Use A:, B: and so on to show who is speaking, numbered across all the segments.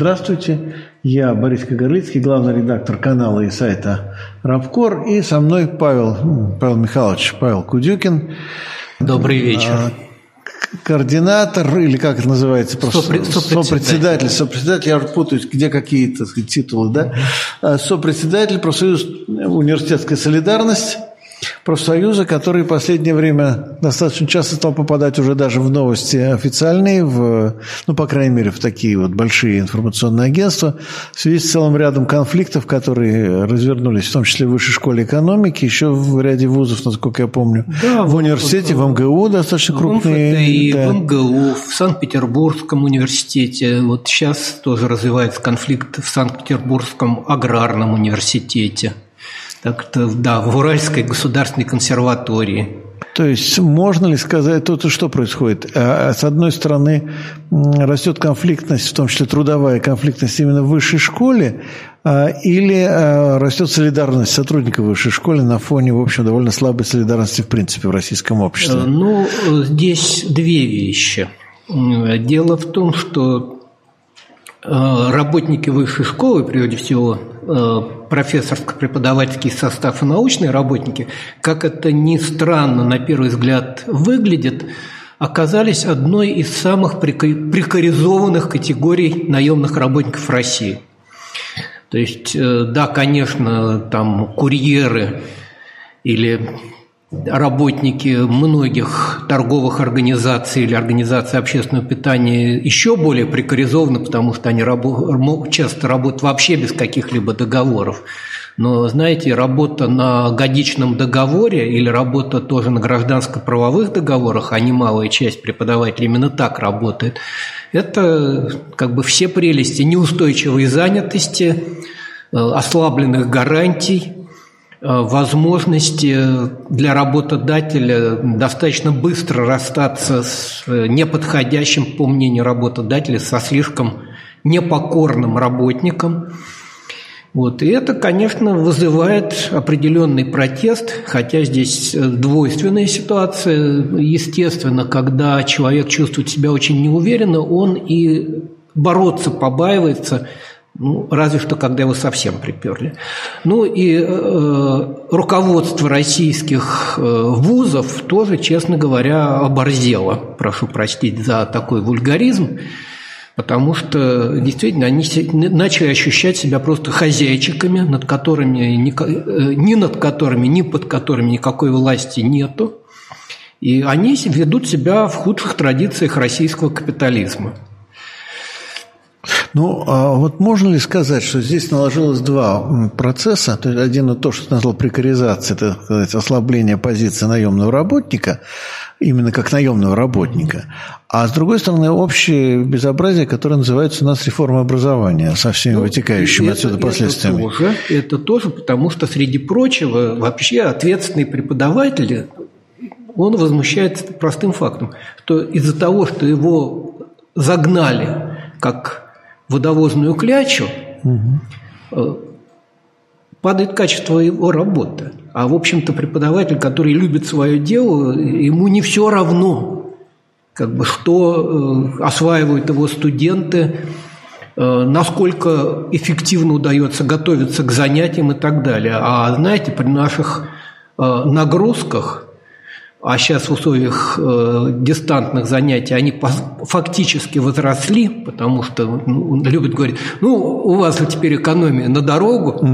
A: Здравствуйте, я Борис Кагарлицкий, главный редактор канала и сайта Рабкор, и со мной Павел, Павел Михайлович, Павел Кудюкин.
B: Добрый вечер. А,
A: координатор, или как это называется, просто Сопре- сопредседатель, сопредседатель, я уже путаюсь, где какие то титулы, да, а, сопредседатель профсоюз университетская солидарность, профсоюза, который в последнее время достаточно часто стал попадать уже даже в новости официальные, в, ну, по крайней мере, в такие вот большие информационные агентства, в связи с целым рядом конфликтов, которые развернулись, в том числе в Высшей школе экономики, еще в ряде вузов, насколько я помню, да, в университете, в МГУ достаточно крупные.
B: В и да. в МГУ, в Санкт-Петербургском университете. Вот сейчас тоже развивается конфликт в Санкт-Петербургском аграрном университете. Так что, да, в Уральской государственной консерватории.
A: То есть можно ли сказать, тут что происходит? А, с одной стороны, растет конфликтность, в том числе трудовая конфликтность именно в высшей школе, а, или а, растет солидарность сотрудников высшей школы на фоне, в общем, довольно слабой солидарности в принципе в российском обществе?
B: Ну, здесь две вещи. Дело в том, что работники высшей школы, прежде всего Э, профессорско-преподавательский состав и научные работники, как это ни странно на первый взгляд выглядит, оказались одной из самых прекаризованных категорий наемных работников России. То есть, э, да, конечно, там курьеры или работники многих торговых организаций или организаций общественного питания еще более прекаризованы, потому что они рабо- часто работают вообще без каких-либо договоров. Но, знаете, работа на годичном договоре или работа тоже на гражданско-правовых договорах, а немалая часть преподавателей именно так работает, это как бы все прелести неустойчивой занятости, э, ослабленных гарантий – возможности для работодателя достаточно быстро расстаться с э, неподходящим, по мнению работодателя, со слишком непокорным работником. Вот. И это, конечно, вызывает определенный протест, хотя здесь э, двойственная ситуация. Естественно, когда человек чувствует себя очень неуверенно, он и бороться побаивается – ну, разве что, когда его совсем приперли. Ну и э, руководство российских э, вузов тоже, честно говоря, оборзело. Прошу простить за такой вульгаризм. Потому что действительно они начали ощущать себя просто хозяйчиками, над которыми, э, ни над которыми, ни под которыми никакой власти нету. И они ведут себя в худших традициях российского капитализма.
A: Ну, а вот можно ли сказать, что здесь наложилось два процесса? То есть один то, что назвал прекаризация, это сказать, ослабление позиции наемного работника, именно как наемного работника, а с другой стороны общее безобразие, которое называется у нас реформа образования со всеми ну, вытекающими это, отсюда последствиями.
B: Это тоже, это тоже, потому что, среди прочего, вообще ответственный преподаватель, он возмущается простым фактом, что из-за того, что его загнали как водовозную клячу, угу. падает качество его работы. А, в общем-то, преподаватель, который любит свое дело, ему не все равно, как бы, что э, осваивают его студенты, э, насколько эффективно удается готовиться к занятиям и так далее. А знаете, при наших нагрузках а сейчас в условиях э, дистантных занятий они фактически возросли, потому что ну, любят говорить, ну, у вас теперь экономия на дорогу, угу.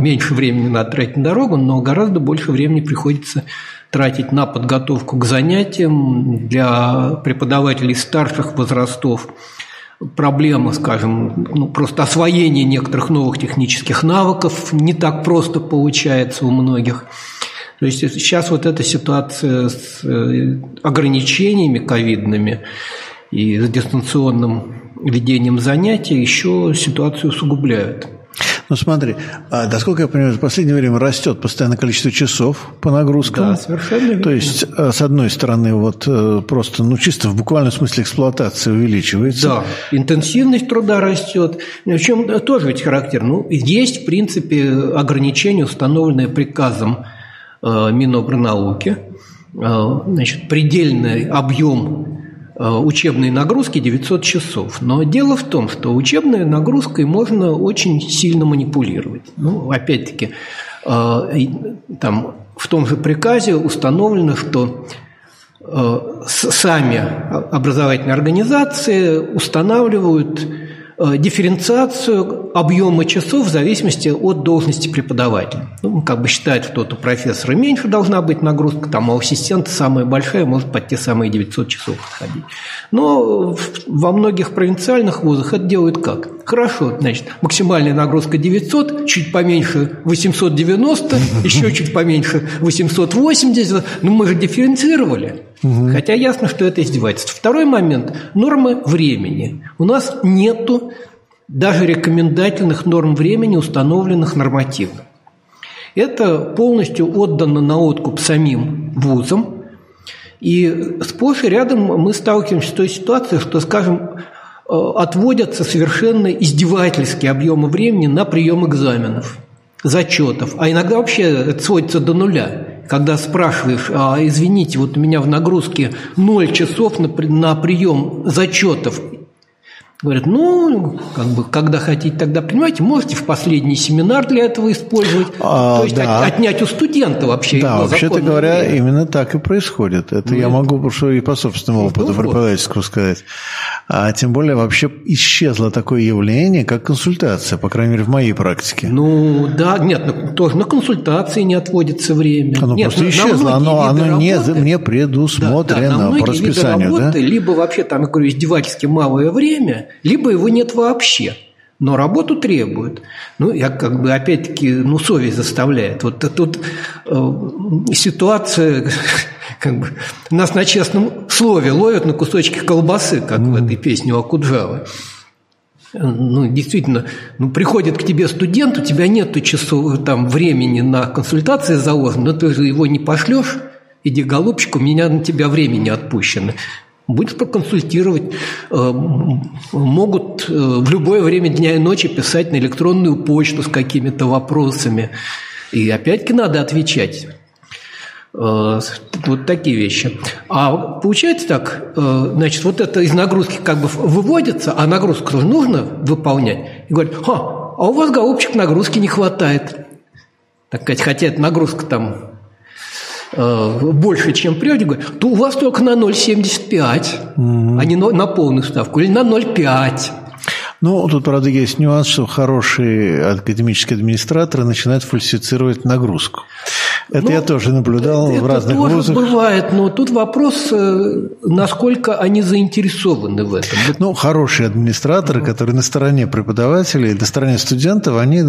B: меньше времени надо тратить на дорогу, но гораздо больше времени приходится тратить на подготовку к занятиям для преподавателей старших возрастов. Проблема, скажем, ну, просто освоение некоторых новых технических навыков не так просто получается у многих – то есть сейчас вот эта ситуация с э, ограничениями ковидными и с дистанционным ведением занятий еще ситуацию усугубляют.
A: Ну смотри, а, насколько я понимаю, в последнее время растет постоянно количество часов по нагрузкам.
B: Да, совершенно верно.
A: То есть, э, с одной стороны, вот э, просто, ну чисто в буквальном смысле эксплуатация увеличивается.
B: Да, интенсивность труда растет. В чем тоже ведь характерно. Ну, есть, в принципе, ограничения, установленные приказом Минобрнауки, э, значит, предельный объем учебные нагрузки 900 часов. Но дело в том, что учебной нагрузкой можно очень сильно манипулировать. Ну, опять-таки, там в том же приказе установлено, что сами образовательные организации устанавливают Э, дифференциацию объема часов в зависимости от должности преподавателя. Ну, как бы считает кто-то профессора меньше должна быть нагрузка, там, а у ассистента самая большая может под те самые 900 часов подходить. Но во многих провинциальных вузах это делают как? Хорошо, значит, максимальная нагрузка 900, чуть поменьше 890, еще чуть поменьше 880, ну мы же дифференцировали. Угу. Хотя ясно, что это издевательство. Второй момент – нормы времени. У нас нету даже рекомендательных норм времени, установленных нормативно. Это полностью отдано на откуп самим вузам. И сплошь и рядом мы сталкиваемся с той ситуацией, что, скажем, э, отводятся совершенно издевательские объемы времени на прием экзаменов, зачетов, а иногда вообще это сводится до нуля когда спрашиваешь, а, извините, вот у меня в нагрузке 0 часов на, на прием зачетов, Говорят, ну, как бы, когда хотите, тогда принимайте, можете в последний семинар для этого использовать. А, То есть да. отнять у студента вообще.
A: Да, вообще-то говоря, время. именно так и происходит. Это Нет. я могу и по собственному ну опыту ну, преподавательскому сказать. А тем более вообще исчезло такое явление, как консультация, по крайней мере, в моей практике.
B: Ну, да, нет, на, тоже на консультации не отводится время.
A: Оно
B: нет,
A: просто исчезло, оно, оно не, не предусмотрено да, да, по расписанию.
B: Виды работы, да? Либо вообще, там, я говорю, издевательски малое время – либо его нет вообще. Но работу требуют. Ну, я как бы опять-таки, ну, совесть заставляет. Вот тут э, ситуация, как бы, нас на честном слове ловят на кусочки колбасы, как mm. в этой песне у Акуджавы. Ну, действительно, ну, приходит к тебе студент, у тебя нет часов, там, времени на консультации заложено, но ты же его не пошлешь, иди, голубчик, у меня на тебя времени отпущено будет проконсультировать. Э, могут э, в любое время дня и ночи писать на электронную почту с какими-то вопросами. И опять-таки надо отвечать. Э, вот такие вещи. А получается так, значит, вот это из нагрузки как бы выводится, а нагрузку нужно выполнять. И говорят, а у вас, голубчик, нагрузки не хватает. Так сказать, хотя эта нагрузка там Э, больше, чем прежде, говорят, то у вас только на 0,75, угу. а не на полную ставку, или на 0,5.
A: Ну, тут, правда, есть нюанс, что хорошие академические администраторы начинают фальсифицировать нагрузку. Это ну, я тоже наблюдал это в разных тоже вузах.
B: бывает, но тут вопрос, э, насколько они заинтересованы в этом.
A: Ну, хорошие администраторы, которые на стороне преподавателей, на стороне студентов, они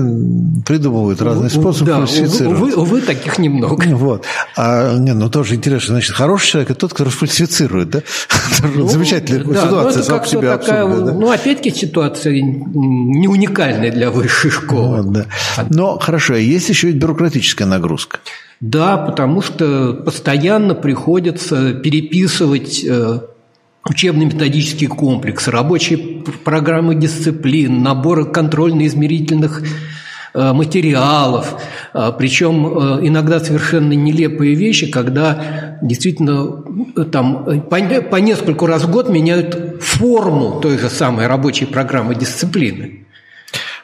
A: придумывают разные способы да, фальсифицировать.
B: Увы, увы, таких немного.
A: Вот. А, не, ну, тоже интересно, значит, хороший человек – это тот, который фальсифицирует, да? Ну, Замечательная да, ситуация сам себе такая, абсурдная,
B: да? Ну, опять-таки ситуация не уникальная для высшей школы.
A: Вот, да. Но, хорошо, а есть еще и бюрократическая нагрузка.
B: Да, потому что постоянно приходится переписывать э, учебно-методические комплексы, рабочие программы дисциплин, наборы контрольно-измерительных э, материалов, э, причем иногда совершенно нелепые вещи, когда действительно там по, по нескольку раз в год меняют форму той же самой рабочей программы дисциплины.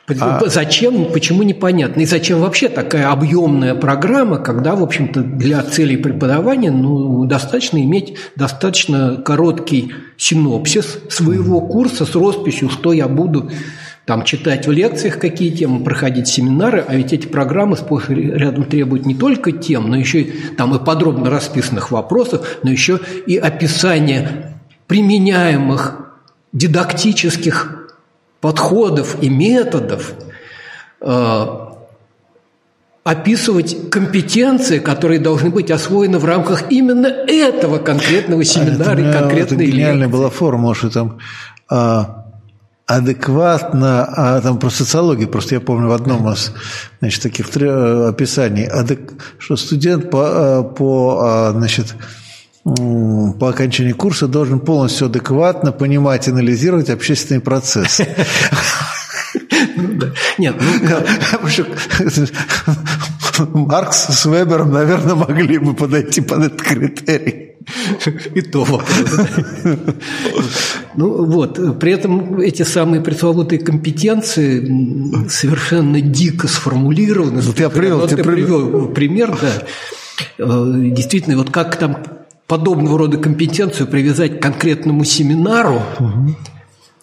B: А... Зачем, почему непонятно. И зачем вообще такая объемная программа, когда, в общем-то, для целей преподавания ну, достаточно иметь достаточно короткий синопсис своего курса с росписью, что я буду там читать в лекциях, какие темы, проходить семинары, а ведь эти программы сплошь рядом требуют не только тем, но еще и там и подробно расписанных вопросов, но еще и описание применяемых дидактических подходов и методов э, описывать компетенции, которые должны быть освоены в рамках именно этого конкретного а семинара и конкретной
A: это гениальная была формула, что там а, адекватно, а там про социологию, просто я помню в одном из значит, таких описаний, адек, что студент по, а, по а, значит, по окончании курса должен полностью адекватно понимать и анализировать общественный процесс.
B: Нет,
A: ну, Маркс с Вебером, наверное, могли бы подойти под этот критерий.
B: И то вопрос. Ну вот, при этом эти самые пресловутые компетенции совершенно дико сформулированы.
A: Привел,
B: ты привел пример, да. Э, действительно, вот как там подобного рода компетенцию привязать к конкретному семинару, угу.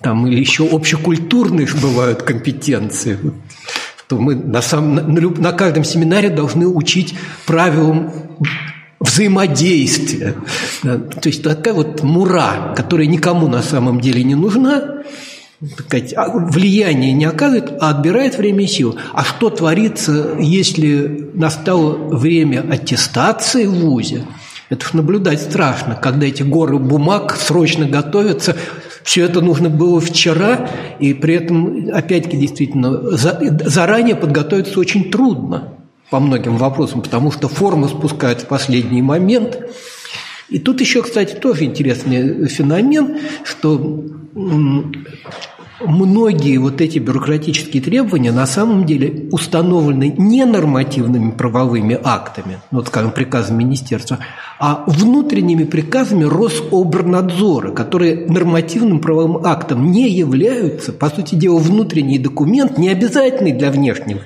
B: там или еще общекультурные бывают компетенции, то мы на, самом, на, на каждом семинаре должны учить правилам взаимодействия. То есть такая вот мура, которая никому на самом деле не нужна, сказать, влияние не оказывает, а отбирает время и силу. А что творится, если настало время аттестации в ВУЗе? Это уж наблюдать страшно, когда эти горы бумаг срочно готовятся. Все это нужно было вчера, и при этом, опять-таки, действительно, заранее подготовиться очень трудно по многим вопросам, потому что форму спускают в последний момент. И тут еще, кстати, тоже интересный феномен, что многие вот эти бюрократические требования на самом деле установлены не нормативными правовыми актами, ну, вот, скажем, приказом министерства, а внутренними приказами Рособрнадзора, которые нормативным правовым актом не являются, по сути дела, внутренний документ, не обязательный для внешних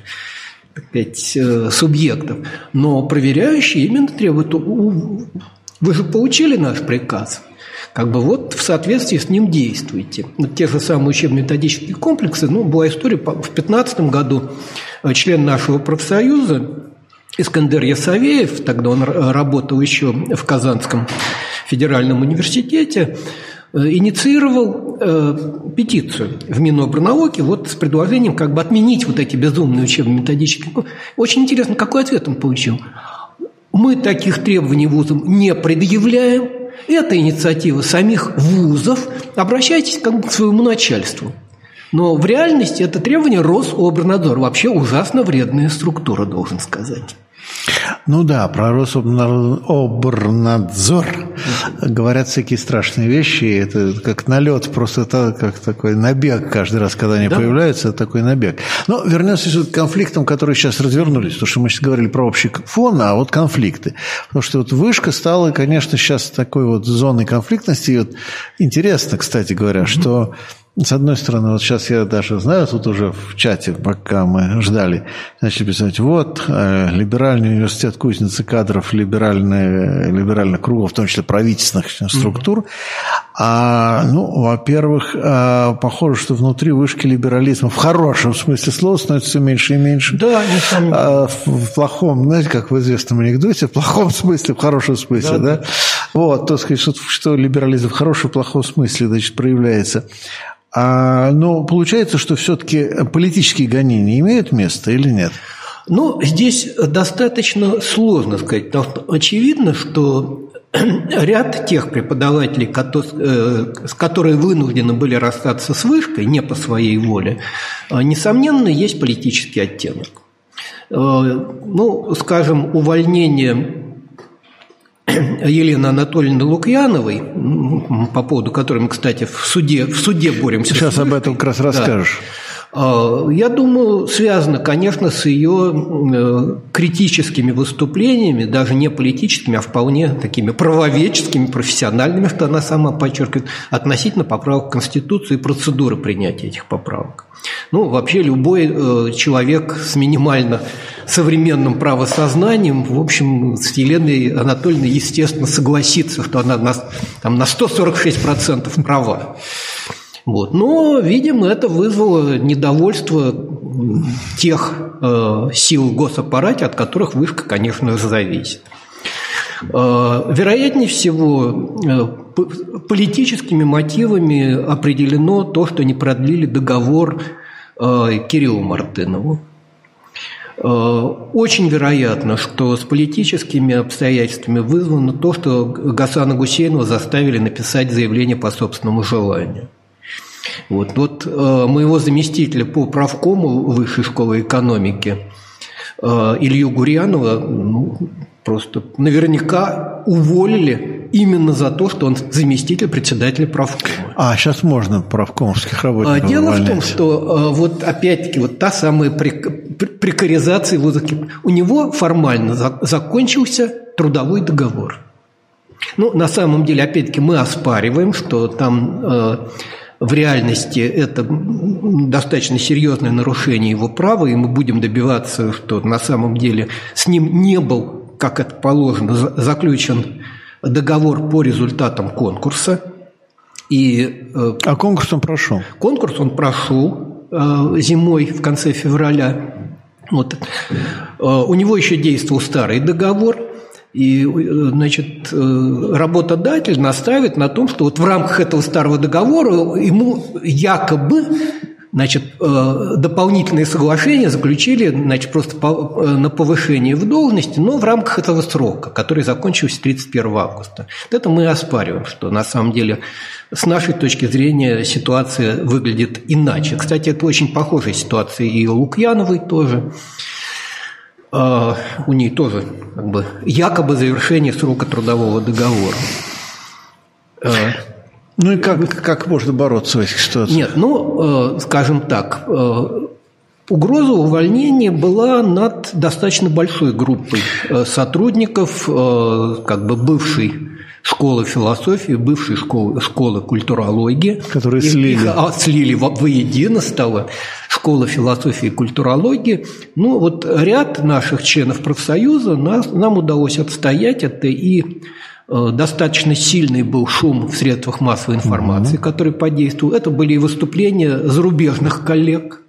B: сказать, э, субъектов, но проверяющие именно требуют, вы же получили наш приказ – как бы вот в соответствии с ним действуйте. Вот те же самые учебно-методические комплексы, ну, была история, в 2015 году э, член нашего профсоюза Искандер Ясавеев, тогда он работал еще в Казанском федеральном университете, э, инициировал э, петицию в Минобрнауке вот с предложением как бы отменить вот эти безумные учебно-методические. Очень интересно, какой ответ он получил. Мы таких требований вузам не предъявляем, это инициатива самих вузов. Обращайтесь к своему начальству. Но в реальности это требование Рособрнадзора. Вообще ужасно вредная структура, должен сказать.
A: Ну да, про Рособорнадзор говорят всякие страшные вещи. Это как налет, просто это как такой набег каждый раз, когда они да. появляются, это такой набег. Но вернемся к конфликтам, которые сейчас развернулись, потому что мы сейчас говорили про общий фон, а вот конфликты. Потому что вот вышка стала, конечно, сейчас такой вот зоной конфликтности. И вот интересно, кстати говоря, mm-hmm. что с одной стороны, вот сейчас я даже знаю, тут уже в чате, пока мы ждали, начали писать, вот, э, либеральный университет кузницы кадров, либеральные, либеральных кругов, в том числе правительственных структур. Mm-hmm. А, ну, во-первых, а, похоже, что внутри вышки либерализма в хорошем смысле слова становится все меньше и меньше.
B: Да, несомненно.
A: А, в, в плохом, знаете, как в известном анекдоте, в плохом смысле, в хорошем смысле, да? да? Вот, то сказать, что, что либерализм в хорошем плохом смысле, значит, проявляется. А, но получается, что все-таки политические гонения имеют место или нет?
B: Ну, здесь достаточно сложно сказать, потому что очевидно, что ряд тех преподавателей, э, с которые вынуждены были расстаться с вышкой не по своей воле, э, несомненно, есть политический оттенок. Э, ну, скажем, увольнение Елены Анатольевны Лукьяновой, по поводу которой мы, кстати, в суде, в суде боремся.
A: Сейчас об этом как раз расскажешь.
B: Да. Я думаю, связано, конечно, с ее э, критическими выступлениями, даже не политическими, а вполне такими правоведческими, профессиональными, что она сама подчеркивает, относительно поправок Конституции и процедуры принятия этих поправок. Ну, вообще любой э, человек с минимально современным правосознанием, в общем, с Еленой Анатольевной, естественно, согласится, что она на, там, на 146% права. Вот. Но, видимо, это вызвало недовольство тех э, сил в госаппарате, от которых вышка, конечно, зависит. Э, вероятнее всего, э, политическими мотивами определено то, что не продлили договор э, Кириллу Мартынову. Очень вероятно, что с политическими обстоятельствами вызвано то, что Гасана Гусейнова заставили написать заявление по собственному желанию. Вот, вот моего заместителя по правкому Высшей школы экономики Илью Гурьянова ну, просто наверняка уволили именно за то, что он заместитель председателя правкома.
A: А, сейчас можно правкомовских работников
B: а, Дело увольнять. в том, что а, вот опять-таки вот та самая прекаризация вузов, у него формально закончился трудовой договор. Ну, на самом деле, опять-таки, мы оспариваем, что там э, в реальности это достаточно серьезное нарушение его права, и мы будем добиваться, что на самом деле с ним не был, как это положено, заключен договор по результатам конкурса.
A: И, э, а конкурс он прошел?
B: Конкурс он прошел э, зимой в конце февраля. Вот. Э, у него еще действовал старый договор, и, значит, работодатель настаивает на том, что вот в рамках этого старого договора ему якобы Значит, э, дополнительные соглашения заключили значит, просто э, на повышение в должности, но в рамках этого срока, который закончился 31 августа. Это мы оспариваем, что на самом деле с нашей точки зрения ситуация выглядит иначе. Кстати, это очень похожая ситуация и у Лукьяновой тоже. А, у ней тоже как бы, якобы завершение срока трудового договора.
A: А, ну и как, как можно бороться в этих ситуациях?
B: Нет, ну, э, скажем так, э, угроза увольнения была над достаточно большой группой э, сотрудников, как бы бывшей школы философии, бывшей школы, школы культурологии.
A: Которые слили. Их,
B: а, слили воедино стало школа философии и культурологии. Ну, вот ряд наших членов профсоюза нас, нам удалось отстоять это и Э, достаточно сильный был шум в средствах массовой информации, угу. который подействовал. Это были и выступления зарубежных коллег.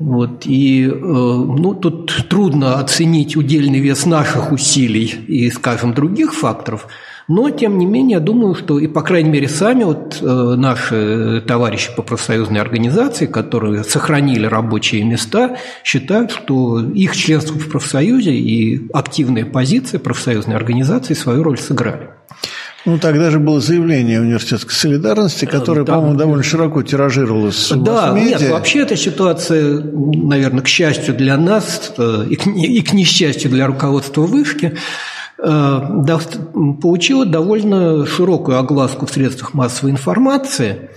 B: Вот, и э, ну, тут трудно оценить удельный вес наших усилий и, скажем, других факторов – но, тем не менее, я думаю, что и, по крайней мере, сами вот э, наши товарищи по профсоюзной организации, которые сохранили рабочие места, считают, что их членство в профсоюзе и активная позиция профсоюзной организации свою роль сыграли.
A: Ну, тогда же было заявление университетской солидарности, которое, да. по-моему, довольно широко тиражировалось
B: Да, нет, вообще эта ситуация, наверное, к счастью для нас э, и к, и к несчастью для руководства вышки, Э, получила довольно широкую огласку в средствах массовой информации.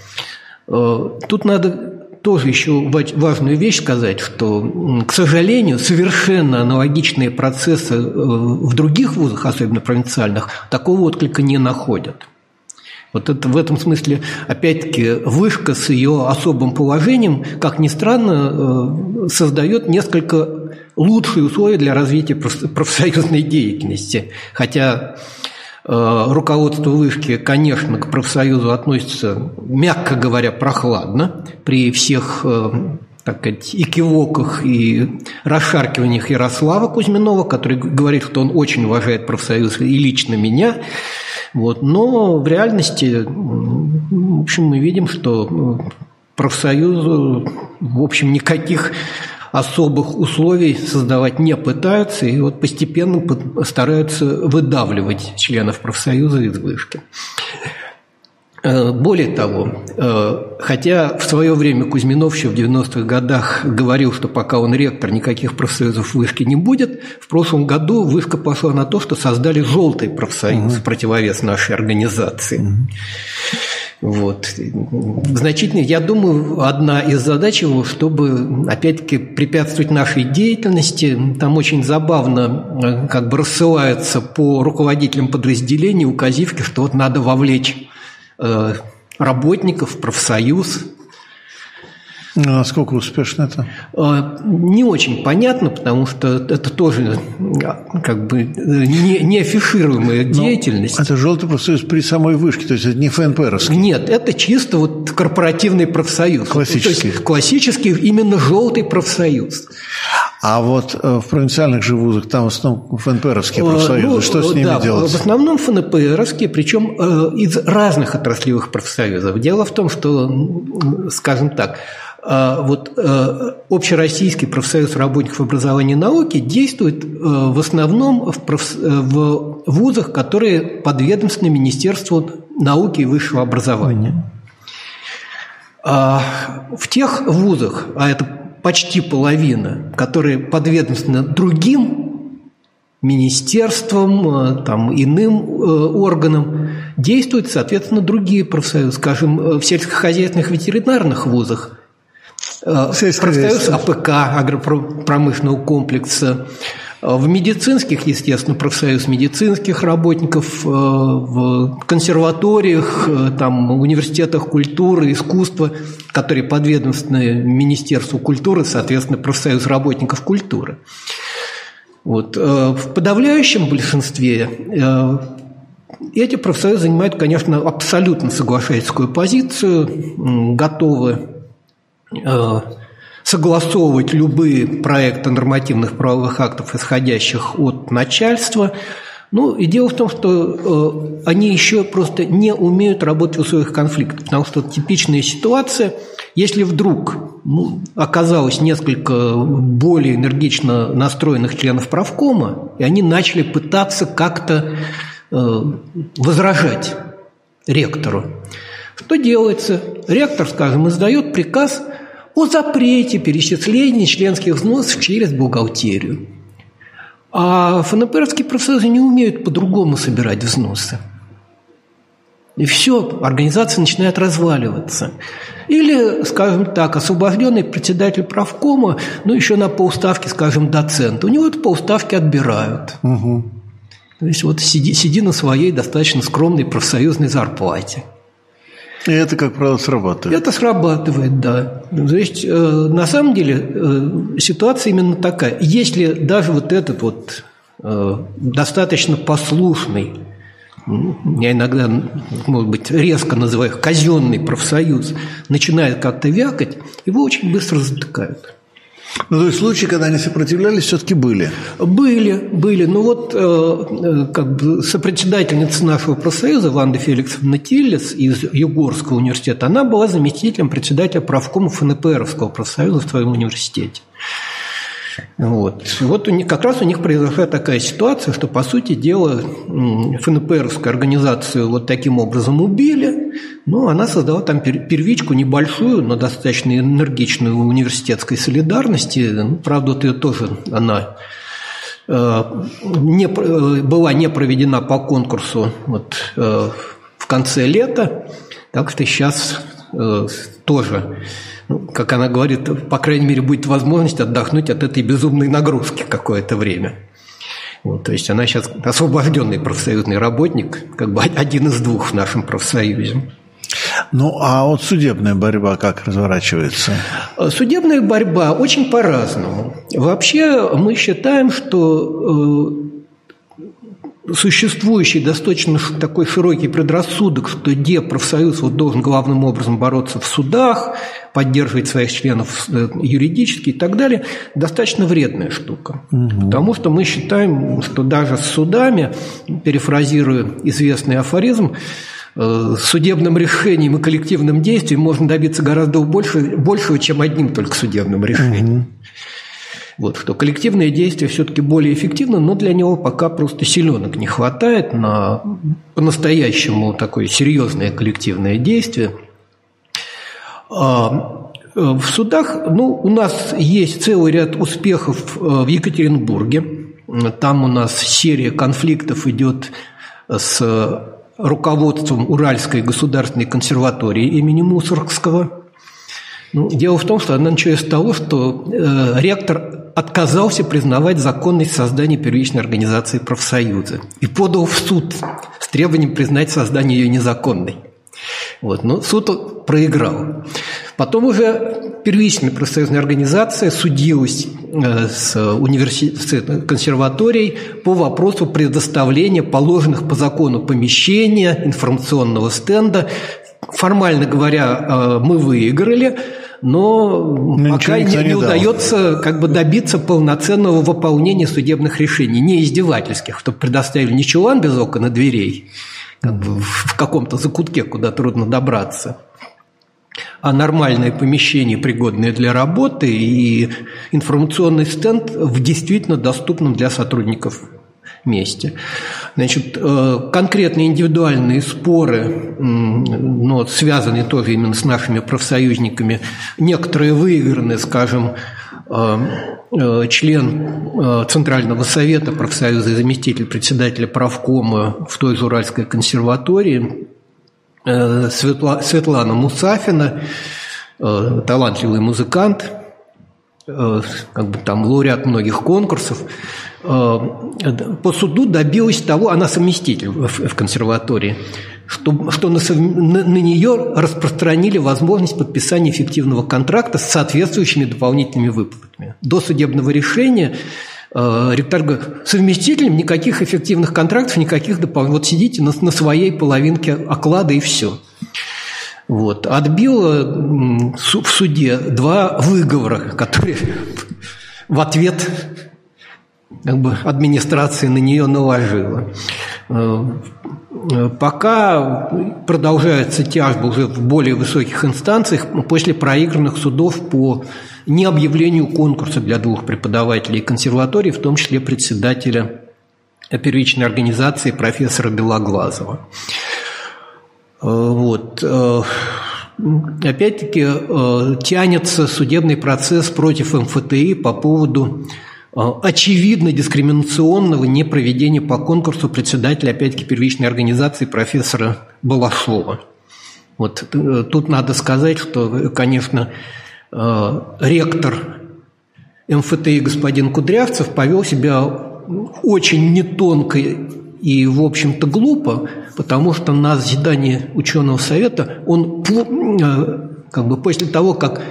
B: Э, тут надо тоже еще важную вещь сказать, что, к сожалению, совершенно аналогичные процессы э, в других вузах, особенно провинциальных, такого отклика не находят. Вот это в этом смысле, опять-таки, вышка с ее особым положением, как ни странно, создает несколько лучшие условия для развития профсоюзной деятельности. Хотя э, руководство вышки, конечно, к профсоюзу относится, мягко говоря, прохладно при всех э, так сказать, и и расшаркиваниях Ярослава Кузьминова, который говорит, что он очень уважает профсоюз и лично меня. Вот. Но в реальности, в общем, мы видим, что профсоюзу, в общем, никаких особых условий создавать не пытаются, и вот постепенно стараются выдавливать членов профсоюза из вышки. Э, более того, э, хотя в свое время Кузьминов еще в 90-х годах говорил, что пока он ректор, никаких профсоюзов вышки не будет, в прошлом году вышка пошла на то, что создали желтый профсоюз, угу. противовес нашей организации. Угу. Вот. Значительно, я думаю, одна из задач его, чтобы, опять-таки, препятствовать нашей деятельности, там очень забавно э, как бы рассылаются по руководителям подразделений указивки, что вот надо вовлечь э, работников, профсоюз,
A: ну, насколько успешно это?
B: А, не очень понятно, потому что это тоже как бы не, не афишируемая Но деятельность.
A: Это желтый профсоюз при самой вышке, то есть это не ФНПРовский?
B: Нет, это чисто вот корпоративный профсоюз.
A: Классический? То
B: есть классический именно желтый профсоюз.
A: А вот э, в провинциальных же вузах там в основном ФНПРовские профсоюзы, ну, что с ними да, делать?
B: В основном ФНПРовские, причем э, из разных отраслевых профсоюзов. Дело в том, что, скажем так, а вот э, Общероссийский профсоюз работников образования и науки действует э, в основном в, проф... Э, в вузах, которые подведомственны Министерству науки и высшего образования. А в тех вузах, а это почти половина, которые подведомственны другим министерствам, там, иным органам, действуют, соответственно, другие профсоюзы. Скажем, в сельскохозяйственных ветеринарных вузах – Профсоюз АПК, агропромышленного комплекса, В медицинских, естественно, профсоюз медицинских работников, в консерваториях, там, университетах культуры, искусства, которые подведомственны Министерству культуры, соответственно, профсоюз работников культуры. Вот. В подавляющем большинстве эти профсоюзы занимают, конечно, абсолютно соглашательскую позицию, готовы э, согласовывать любые проекты нормативных правовых актов, исходящих от начальства. Ну, и дело в том, что э, они еще просто не умеют работать в условиях конфликта, потому что типичная ситуация, если вдруг ну, оказалось несколько более энергично настроенных членов правкома, и они начали пытаться как-то Э, возражать ректору. Что делается? Ректор, скажем, издает приказ о запрете перечисления членских взносов через бухгалтерию. А ФНПРовские профсоюзы не умеют по-другому собирать взносы. И все, организация начинает разваливаться. Или, скажем так, освобожденный председатель правкома, ну, еще на полставки, скажем, доцент. У него это полставки отбирают. Угу. То есть вот сиди, сиди на своей достаточно скромной профсоюзной зарплате.
A: И это, как правило, срабатывает.
B: Это срабатывает, да. То есть, э, на самом деле, э, ситуация именно такая. Если даже вот этот вот э, достаточно послушный, я иногда, может быть, резко называю их казенный профсоюз, начинает как-то вякать, его очень быстро затыкают.
A: Ну, то есть случаи, когда они сопротивлялись, все-таки были?
B: Были, были. Ну вот э, э, как бы сопредседательница нашего профсоюза Ванда Феликсовна Тиллис из Югорского университета, она была заместителем председателя правкома ФНПРовского профсоюза в своем университете. Вот. Вот как раз у них произошла такая ситуация, что, по сути дела, ФНПРовскую организацию вот таким образом убили, но она создала там первичку небольшую, но достаточно энергичную университетской солидарности. Ну, правда, вот ее тоже она э, не, э, была не проведена по конкурсу вот, э, в конце лета, так что сейчас тоже ну, как она говорит, по крайней мере, будет возможность отдохнуть от этой безумной нагрузки какое-то время. Вот, то есть она сейчас освобожденный профсоюзный работник, как бы один из двух в нашем профсоюзе.
A: Ну, а вот судебная борьба как разворачивается?
B: Судебная борьба очень по-разному. Вообще мы считаем, что э, существующий достаточно такой широкий предрассудок, что где профсоюз вот должен главным образом бороться в судах, поддерживать своих членов э, юридически и так далее, достаточно вредная штука. Угу. Потому что мы считаем, что даже с судами, перефразируя известный афоризм, э, судебным решением и коллективным действием можно добиться гораздо больше, большего, чем одним только судебным решением. Угу. Вот, что коллективное действие все-таки более эффективно, но для него пока просто силенок не хватает на по-настоящему такое серьезное коллективное действие. А, э, в судах, ну, у нас есть целый ряд успехов э, в Екатеринбурге. Там у нас серия конфликтов идет с руководством Уральской государственной консерватории имени Мусоргского. Ну, дело в том, что она началась с того, что э, ректор отказался признавать законность создания первичной организации профсоюза и подал в суд с требованием признать создание ее незаконной. Вот, но суд проиграл. Потом уже первичная профсоюзная организация судилась э, с, универси... с консерваторией по вопросу предоставления положенных по закону помещения, информационного стенда. Формально говоря, э, мы выиграли, но, но пока не, не, не удается как бы добиться полноценного выполнения судебных решений, не издевательских, чтобы предоставили не чулан без окон и дверей, как бы в каком-то закутке, куда трудно добраться, а нормальное помещение, пригодное для работы, и информационный стенд в действительно доступном для сотрудников месте. Значит, э, конкретные индивидуальные споры, но связанные тоже именно с нашими профсоюзниками, некоторые выиграны, скажем, э, э, член Центрального совета профсоюза и заместитель председателя правкома в той же Уральской консерватории Светлана Мусафина, талантливый музыкант – как бы там лауреат многих конкурсов, по суду добилась того, она совместитель в консерватории, что, что на, на, нее распространили возможность подписания эффективного контракта с соответствующими дополнительными выплатами. До судебного решения э, ректор говорит, совместителям никаких эффективных контрактов, никаких дополнительных. Вот сидите на, на своей половинке оклада и все. Вот. Отбила в суде два выговора, которые в ответ как бы администрация на нее наложила. Э, Пока продолжается тяжба уже в более высоких инстанциях после проигранных судов по необъявлению конкурса для двух преподавателей консерватории, в том числе председателя первичной организации профессора Белоглазова. Вот. Опять-таки тянется судебный процесс против МФТИ по поводу очевидно дискриминационного непроведения по конкурсу председателя, опять-таки, первичной организации профессора Балашова. Вот э, тут надо сказать, что, конечно, э, ректор МФТИ господин Кудрявцев повел себя очень нетонко и, в общем-то, глупо, потому что на заседании ученого совета он э, как бы после того, как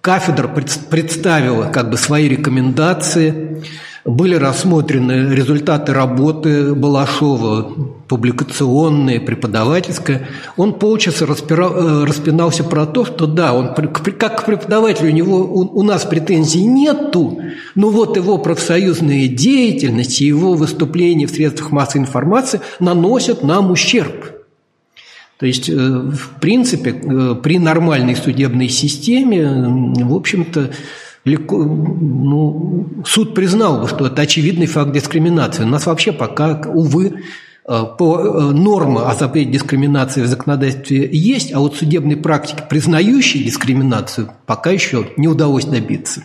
B: Кафедра представила как бы свои рекомендации, были рассмотрены результаты работы Балашова, публикационные, преподавательская. Он полчаса распирал, э, распинался про то, что да, он как преподаватель у него у, у нас претензий нету, но вот его профсоюзная деятельность и его выступления в средствах массовой информации наносят нам ущерб. То есть, э, в принципе, э, при нормальной судебной системе, в общем-то, легко, ну, суд признал бы, что это очевидный факт дискриминации. У нас вообще пока, увы, э, по норме о запрете дискриминации в законодательстве есть, а вот судебной практики, признающей дискриминацию, пока еще не удалось добиться.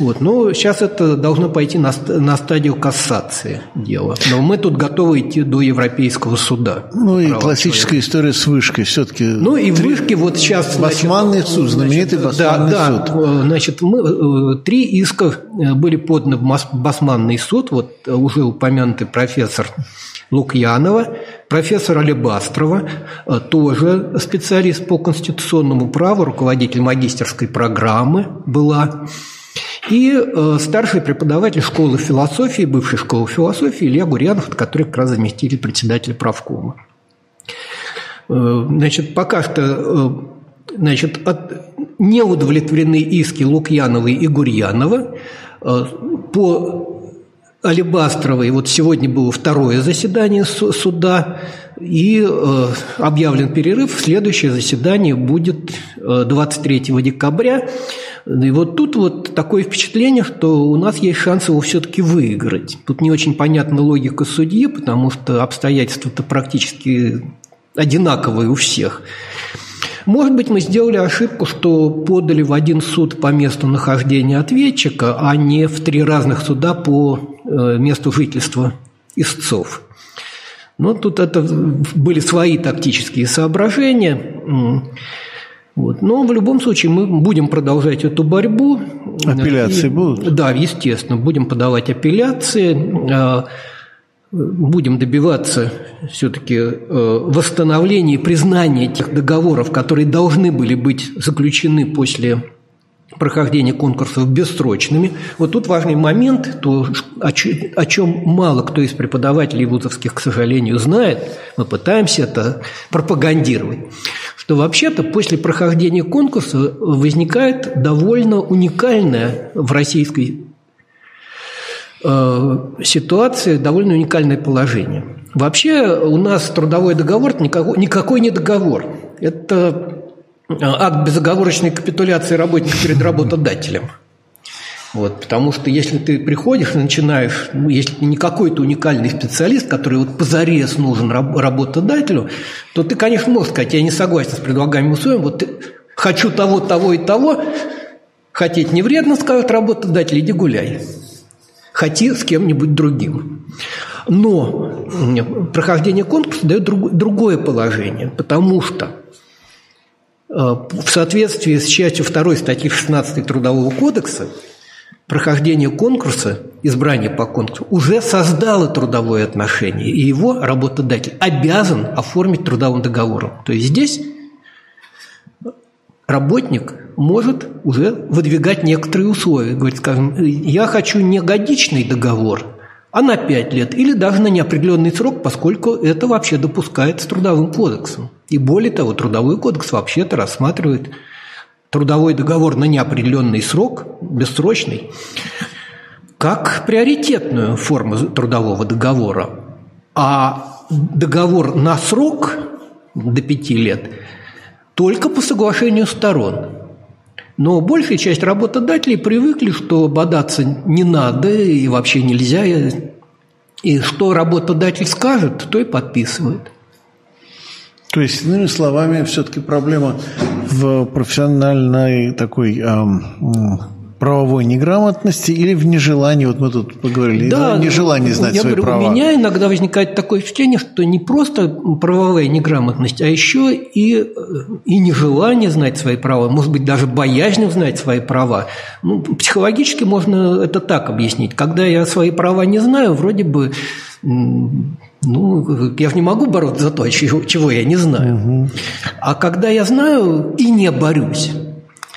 B: Вот. Но сейчас это должно пойти на, на стадию кассации дела. Но мы тут готовы идти до Европейского суда.
A: Ну и классическая человека. история с вышкой все-таки.
B: Ну и в вышке вот сейчас...
A: Басманный суд, знаменитый Басманный
B: да,
A: суд.
B: Да, значит, мы, э, три иска э, были поданы в Басманный суд. Вот э, уже упомянутый профессор Лукьянова, профессор Алибастрова, тоже специалист по конституционному праву, руководитель магистерской программы была. И э, старший преподаватель школы философии, бывшей школы философии Илья Гурьянов, который как раз заместитель председателя правкома. Э, значит, пока что э, значит, от, не удовлетворены иски Лукьяновой и Гурьянова. По Алибастровой вот сегодня было второе заседание суда, и объявлен перерыв. Следующее заседание будет 23 э, декабря. И вот тут вот такое впечатление, что у нас есть шанс его все-таки выиграть. Тут не очень понятна логика судьи, потому что обстоятельства-то практически одинаковые у всех. Может быть, мы сделали ошибку, что подали в один суд по месту нахождения ответчика, а не в три разных суда по э, месту жительства истцов. Но тут это были свои тактические соображения. Вот. Но в любом случае мы будем продолжать эту борьбу.
A: Апелляции и, будут?
B: Да, естественно, будем подавать апелляции, а, будем добиваться все-таки э, восстановления и признания тех договоров, которые должны были быть заключены после прохождения конкурсов бессрочными. Вот тут важный момент, то, о чем мало кто из преподавателей вузовских, к сожалению, знает, мы пытаемся это пропагандировать что вообще-то после прохождения конкурса возникает довольно уникальная в российской э, ситуации, довольно уникальное положение. Вообще у нас трудовой договор никакой, никакой не договор. Это э, акт безоговорочной капитуляции работника перед работодателем – вот, потому что если ты приходишь и начинаешь, ну, если ты не какой-то уникальный специалист, который вот позарез нужен работодателю, то ты, конечно, можешь сказать, я не согласен с предлагаемым условием, вот хочу того, того и того, хотеть не вредно, скажет работодатель, иди гуляй. Хоти с кем-нибудь другим. Но прохождение конкурса дает другое положение, потому что в соответствии с частью 2 статьи 16 Трудового кодекса прохождение конкурса, избрание по конкурсу, уже создало трудовое отношение, и его работодатель обязан оформить трудовым договором. То есть здесь работник может уже выдвигать некоторые условия. Говорит, скажем, я хочу не годичный договор, а на 5 лет или даже на неопределенный срок, поскольку это вообще допускается трудовым кодексом. И более того, трудовой кодекс вообще-то рассматривает трудовой договор на неопределенный срок, бессрочный, как приоритетную форму трудового договора. А договор на срок до пяти лет только по соглашению сторон. Но большая часть работодателей привыкли, что бодаться не надо и вообще нельзя. И что работодатель скажет, то и подписывает.
A: То есть, иными словами, все-таки проблема в профессиональной такой эм, правовой неграмотности или в нежелании, вот мы тут поговорили,
B: да,
A: нежелании знать
B: я
A: свои
B: говорю,
A: права.
B: У меня иногда возникает такое впечатление, что не просто правовая неграмотность, а еще и, и нежелание знать свои права, может быть, даже боязнь знать свои права. Ну, психологически можно это так объяснить. Когда я свои права не знаю, вроде бы ну, я же не могу бороться за то, чего я не знаю. Угу. А когда я знаю и не борюсь,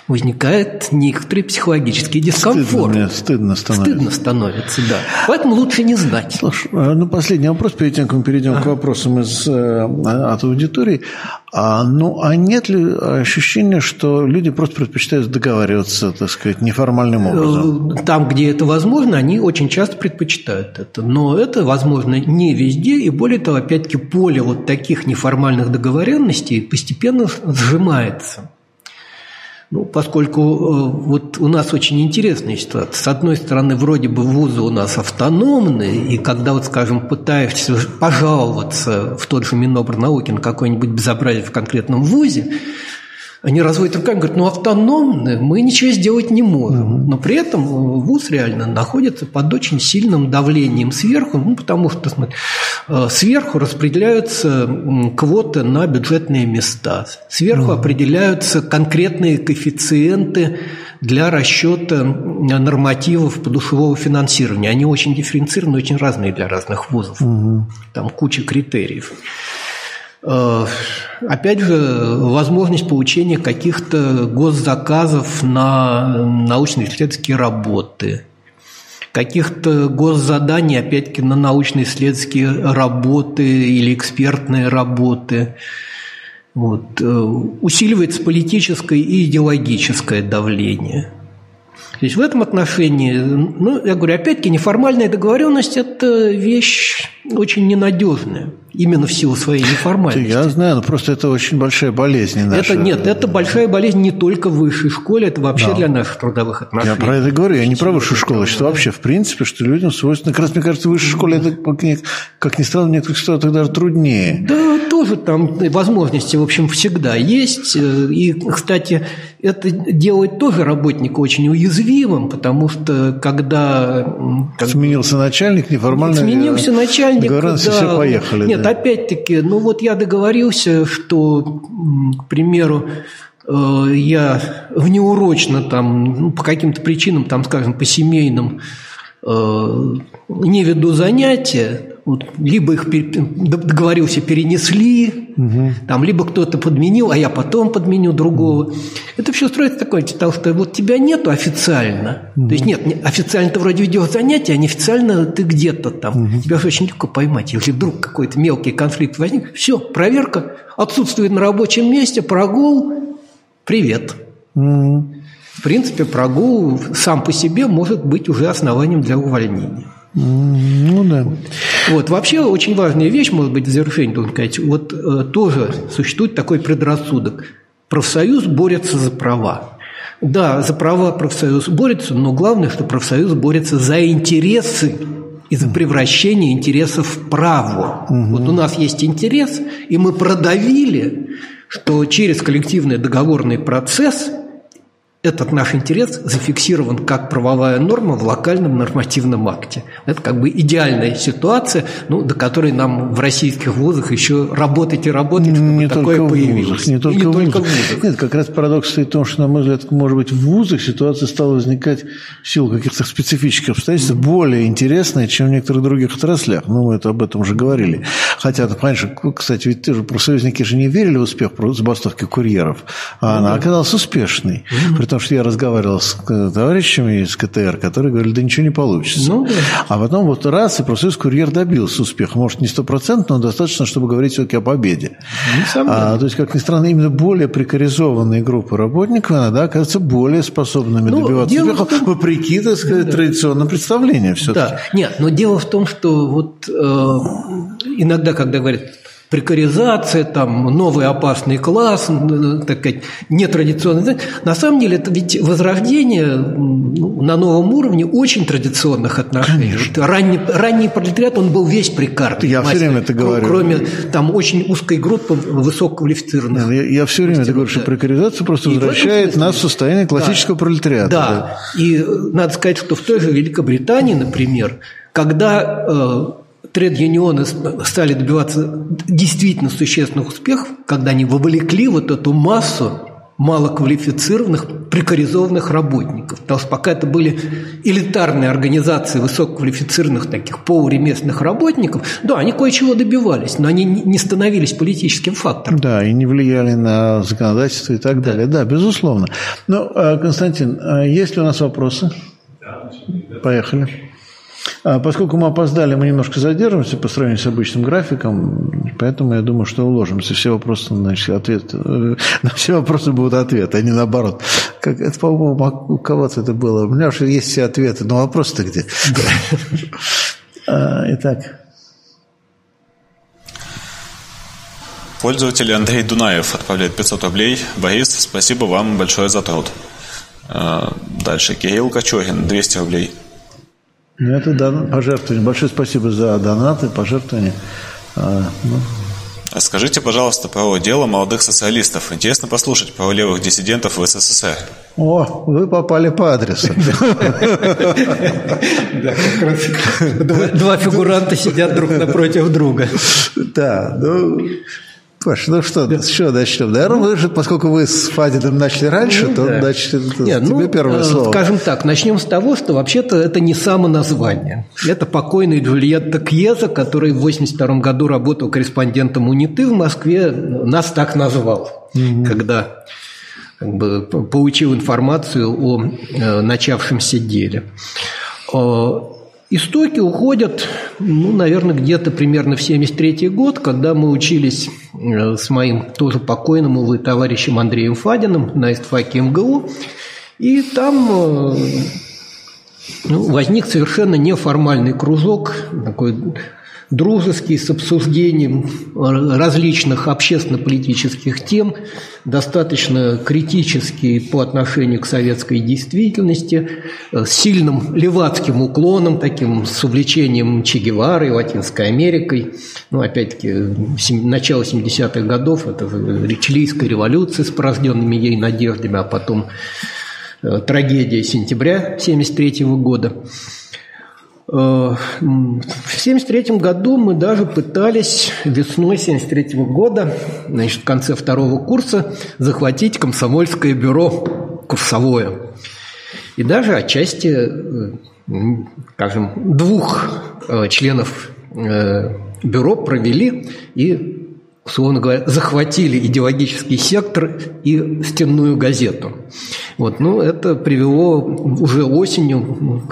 B: возникает некоторый психологический дискомфорт.
A: Стыдно, стыдно становится.
B: Стыдно становится, да. Поэтому лучше не знать.
A: Слушай, а, ну, последний вопрос, перед тем, как мы перейдем а. к вопросам из, э, от аудитории. А, ну, а нет ли ощущения, что люди просто предпочитают договариваться, так сказать, неформальным образом?
B: Э, там, где это возможно, они очень часто предпочитают это. Но это возможно не везде, и более того, опять-таки, поле вот таких неформальных договоренностей постепенно сжимается. Ну, поскольку э, вот у нас очень интересная ситуация. С одной стороны, вроде бы вузы у нас автономные, и когда, вот, скажем, пытаешься пожаловаться в тот же Минобрнауки на какое-нибудь безобразие в конкретном вузе, они разводят руками, говорят, ну автономны, мы ничего сделать не можем. Но при этом ВУЗ реально находится под очень сильным давлением сверху, ну, потому что смотри, э, сверху распределяются квоты на бюджетные места, сверху угу. определяются конкретные коэффициенты для расчета нормативов подушевого финансирования. Они очень дифференцированы, очень разные для разных вузов. Угу. Там куча критериев. Э, опять же, возможность получения каких-то госзаказов на научно-исследовательские работы, каких-то госзаданий, опять-таки, на научно-исследовательские работы или экспертные работы. Вот. Э, усиливается политическое и идеологическое давление – то есть в этом отношении, ну, я говорю, опять-таки, неформальная договоренность – это вещь очень ненадежная, именно в силу своей неформальности.
A: Я знаю, но просто это очень большая болезнь.
B: Наша. Это, нет, это большая болезнь не только в высшей школе, это вообще да. для наших трудовых отношений.
A: Я про это говорю, я не про высшую школу, что вообще, в принципе, что людям свойственно, как раз, мне кажется, в высшей школе это, как ни странно, в некоторых ситуациях даже труднее.
B: Да, тоже там возможности, в общем, всегда есть. И, кстати, это делает тоже работника очень уязвимым, потому что когда...
A: Сменился начальник, неформально...
B: Сменился начальник,
A: да. все поехали.
B: Нет, да. опять-таки, ну вот я договорился, что, к примеру, э, я внеурочно там, ну, по каким-то причинам, там, скажем, по семейным, э, не веду занятия, вот, либо их договорился, перенесли, угу. там, либо кто-то подменил, а я потом подменю другого. Это все строится такое, потому что вот тебя нету официально. Угу. То есть нет, официально ты вроде ведешь занятия, а неофициально ты где-то там. Угу. Тебя же очень легко поймать. Если вдруг какой-то мелкий конфликт возник, все, проверка, отсутствует на рабочем месте, прогул, привет. Угу. В принципе, прогул сам по себе может быть уже основанием для увольнения.
A: Ну да.
B: Вот. Вообще очень важная вещь, может быть, в завершении должен сказать, вот э, тоже существует такой предрассудок. Профсоюз борется за права. Да, за права профсоюз борется, но главное, что профсоюз борется за интересы и за превращение интересов в право. Угу. Вот у нас есть интерес, и мы продавили, что через коллективный договорный процесс этот наш интерес зафиксирован как правовая норма в локальном нормативном акте. Это как бы идеальная ситуация, ну, до которой нам в российских вузах еще работать и работать, чтобы
A: не
B: такое
A: только
B: появилось.
A: Вузах, не только,
B: и не
A: в,
B: только
A: вузах.
B: в вузах.
A: Нет, как раз парадокс стоит в том, что, на мой взгляд, может быть, в вузах ситуация стала возникать в силу каких-то специфических обстоятельств mm-hmm. более интересная, чем в некоторых других отраслях. Ну, мы это об этом уже говорили. Хотя, ты понимаешь, кстати, ведь тоже профсоюзники же не верили в успех забастовки курьеров, а mm-hmm. она оказалась успешной. Mm-hmm потому что я разговаривал с э, товарищами из КТР, которые говорили, да ничего не получится. Ну, да. А потом вот раз, и профсоюз «Курьер» добился успеха. Может, не стопроцентно, но достаточно, чтобы говорить все-таки о победе. А, то есть, как ни странно, именно более прекаризованные группы работников иногда оказываются более способными ну, добиваться успеха, том... вопреки, так сказать, да. традиционным представлениям все-таки.
B: Да, нет, но дело в том, что вот э, иногда, когда говорят прекаризация, там, новый опасный класс, так сказать, нетрадиционный. На самом деле это ведь возрождение на новом уровне очень традиционных отношений. Вот ранний, ранний пролетариат, он был весь прикарный.
A: Я мастер, все время это говорю.
B: Кроме там очень узкой группы высококвалифицированных.
A: Я, я все время это говорю, что прекаризация просто и возвращает нас в состояние классического
B: да,
A: пролетариата.
B: Да. да, и надо сказать, что в той же Великобритании, например, когда э, тред-юнионы стали добиваться действительно существенных успехов, когда они вовлекли вот эту массу малоквалифицированных, прекаризованных работников. Потому что пока это были элитарные организации высококвалифицированных таких полуреместных работников, да, они кое-чего добивались, но они не становились политическим фактором.
A: Да, и не влияли на законодательство и так да. далее. Да, безусловно. Ну, Константин, а есть ли у нас вопросы? Поехали. А, поскольку мы опоздали, мы немножко задержимся по сравнению с обычным графиком, поэтому я думаю, что уложимся. Все вопросы, значит, ответ, э, на все вопросы будут ответы, а не наоборот. Как, это, по-моему, у кого-то это было. У меня уже есть все ответы, но вопрос-то где? А, итак.
C: Пользователь Андрей Дунаев отправляет 500 рублей. Борис, спасибо вам большое за труд. А, дальше. Кирилл Кочурин, 200 рублей.
A: Ну, это дон... пожертвование. Большое спасибо за донаты, пожертвования. А,
C: ну. А скажите, пожалуйста, про дело молодых социалистов. Интересно послушать про левых диссидентов в СССР.
A: О, вы попали по адресу.
B: Два фигуранта сидят друг напротив друга.
A: Да, ну... Паш, ну что, да. что начнем? Наверное, вы же, поскольку вы с Фадиным начали раньше, ну, то, да. значит, Нет, тебе ну, первое э, слово.
B: Скажем так, начнем с того, что вообще-то это не само название. Это покойный Джульетта Кьеза, который в 1982 году работал корреспондентом УНИТы в Москве, нас так назвал, угу. когда как бы, получил информацию о э, начавшемся деле. Истоки уходят, ну, наверное, где-то примерно в 73 год, когда мы учились э, с моим тоже покойным, увы, товарищем Андреем Фадиным на истфаке МГУ. И там э, ну, возник совершенно неформальный кружок, такой дружеский, с обсуждением различных общественно-политических тем, достаточно критический по отношению к советской действительности, с сильным левацким уклоном, таким с увлечением Че Гевары, Латинской Америкой. Ну, опять-таки, начало 70-х годов, это Чилийская революция с порожденными ей надеждами, а потом э, трагедия сентября 1973 года. Э, в 1973 году мы даже пытались весной 1973 года, значит, в конце второго курса, захватить комсомольское бюро курсовое. И даже отчасти, э, скажем, двух э, членов бюро провели и, условно говоря, захватили идеологический сектор и стенную газету. Вот, ну, это привело уже осенью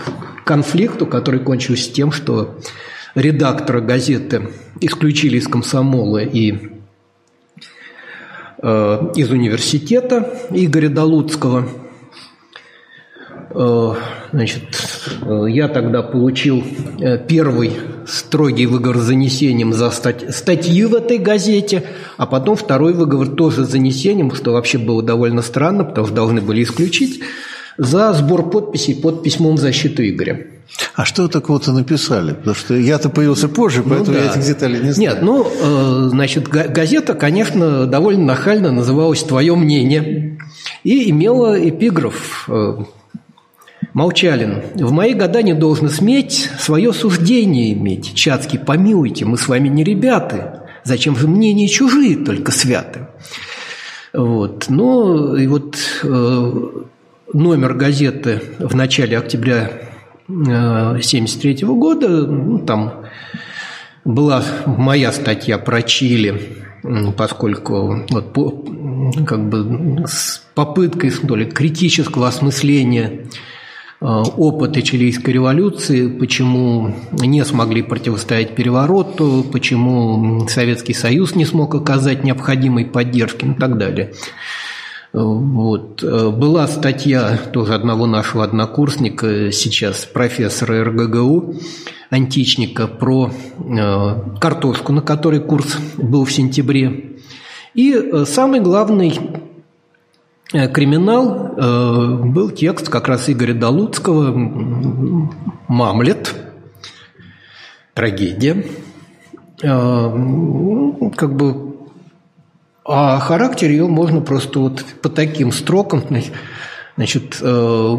B: конфликту, который кончился тем, что редактора газеты исключили из комсомола и э, из университета Игоря Долуцкого. Э, значит, э, я тогда получил э, первый строгий выговор с занесением за стать, статью в этой газете, а потом второй выговор тоже с занесением, что вообще было довольно странно, потому что должны были исключить за сбор подписей под письмом в защиту Игоря.
A: А что такого-то написали? Потому что я-то появился позже, ну поэтому ну, да. я этих деталей не знаю.
B: Нет, ну, значит, газета, конечно, довольно нахально называлась «Твое мнение». и имела эпиграф Молчалин. «В мои года не должно сметь свое суждение иметь. Чацкий, помилуйте, мы с вами не ребята. Зачем же мнения чужие только святы?» Вот. Ну, и вот э, номер газеты в начале октября 1973 э, года, ну, там была моя статья про Чили, поскольку вот, по, как бы с попыткой, что ли, критического осмысления э, опыта чилийской революции, почему не смогли противостоять перевороту, почему Советский Союз не смог оказать необходимой поддержки и так далее. Вот. Была статья тоже одного нашего однокурсника, сейчас профессора РГГУ, античника, про э, картошку, на которой курс был в сентябре. И э, самый главный э, криминал был текст как раз Игоря Долуцкого «Мамлет», трагедия. Как бы а характер ее можно просто вот по таким строкам, значит, э,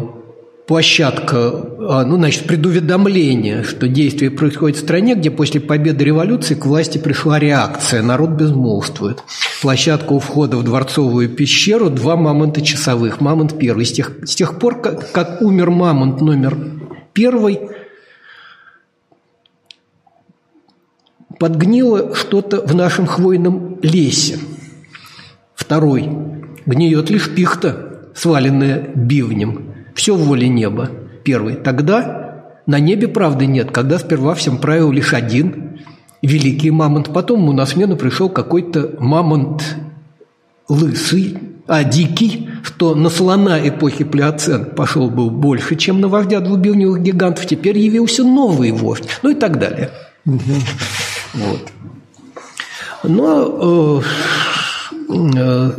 B: площадка, а, ну, значит, предуведомление, что действие происходит в стране, где после победы революции к власти пришла реакция, народ безмолвствует. Площадка у входа в Дворцовую пещеру, два мамонта часовых. Мамонт первый. С тех, с тех пор, как, как умер мамонт номер первый, подгнило что-то в нашем хвойном лесе – Второй. Гниет лишь пихта, сваленная бивнем. Все в воле неба. Первый. Тогда на небе правды нет, когда сперва всем правил лишь один великий мамонт. Потом ему на смену пришел какой-то мамонт лысый, а дикий, что на слона эпохи Плеоцен пошел был больше, чем на вождя двубивневых гигантов. Теперь явился новый вождь. Ну и так далее. Вот. Но э, Э,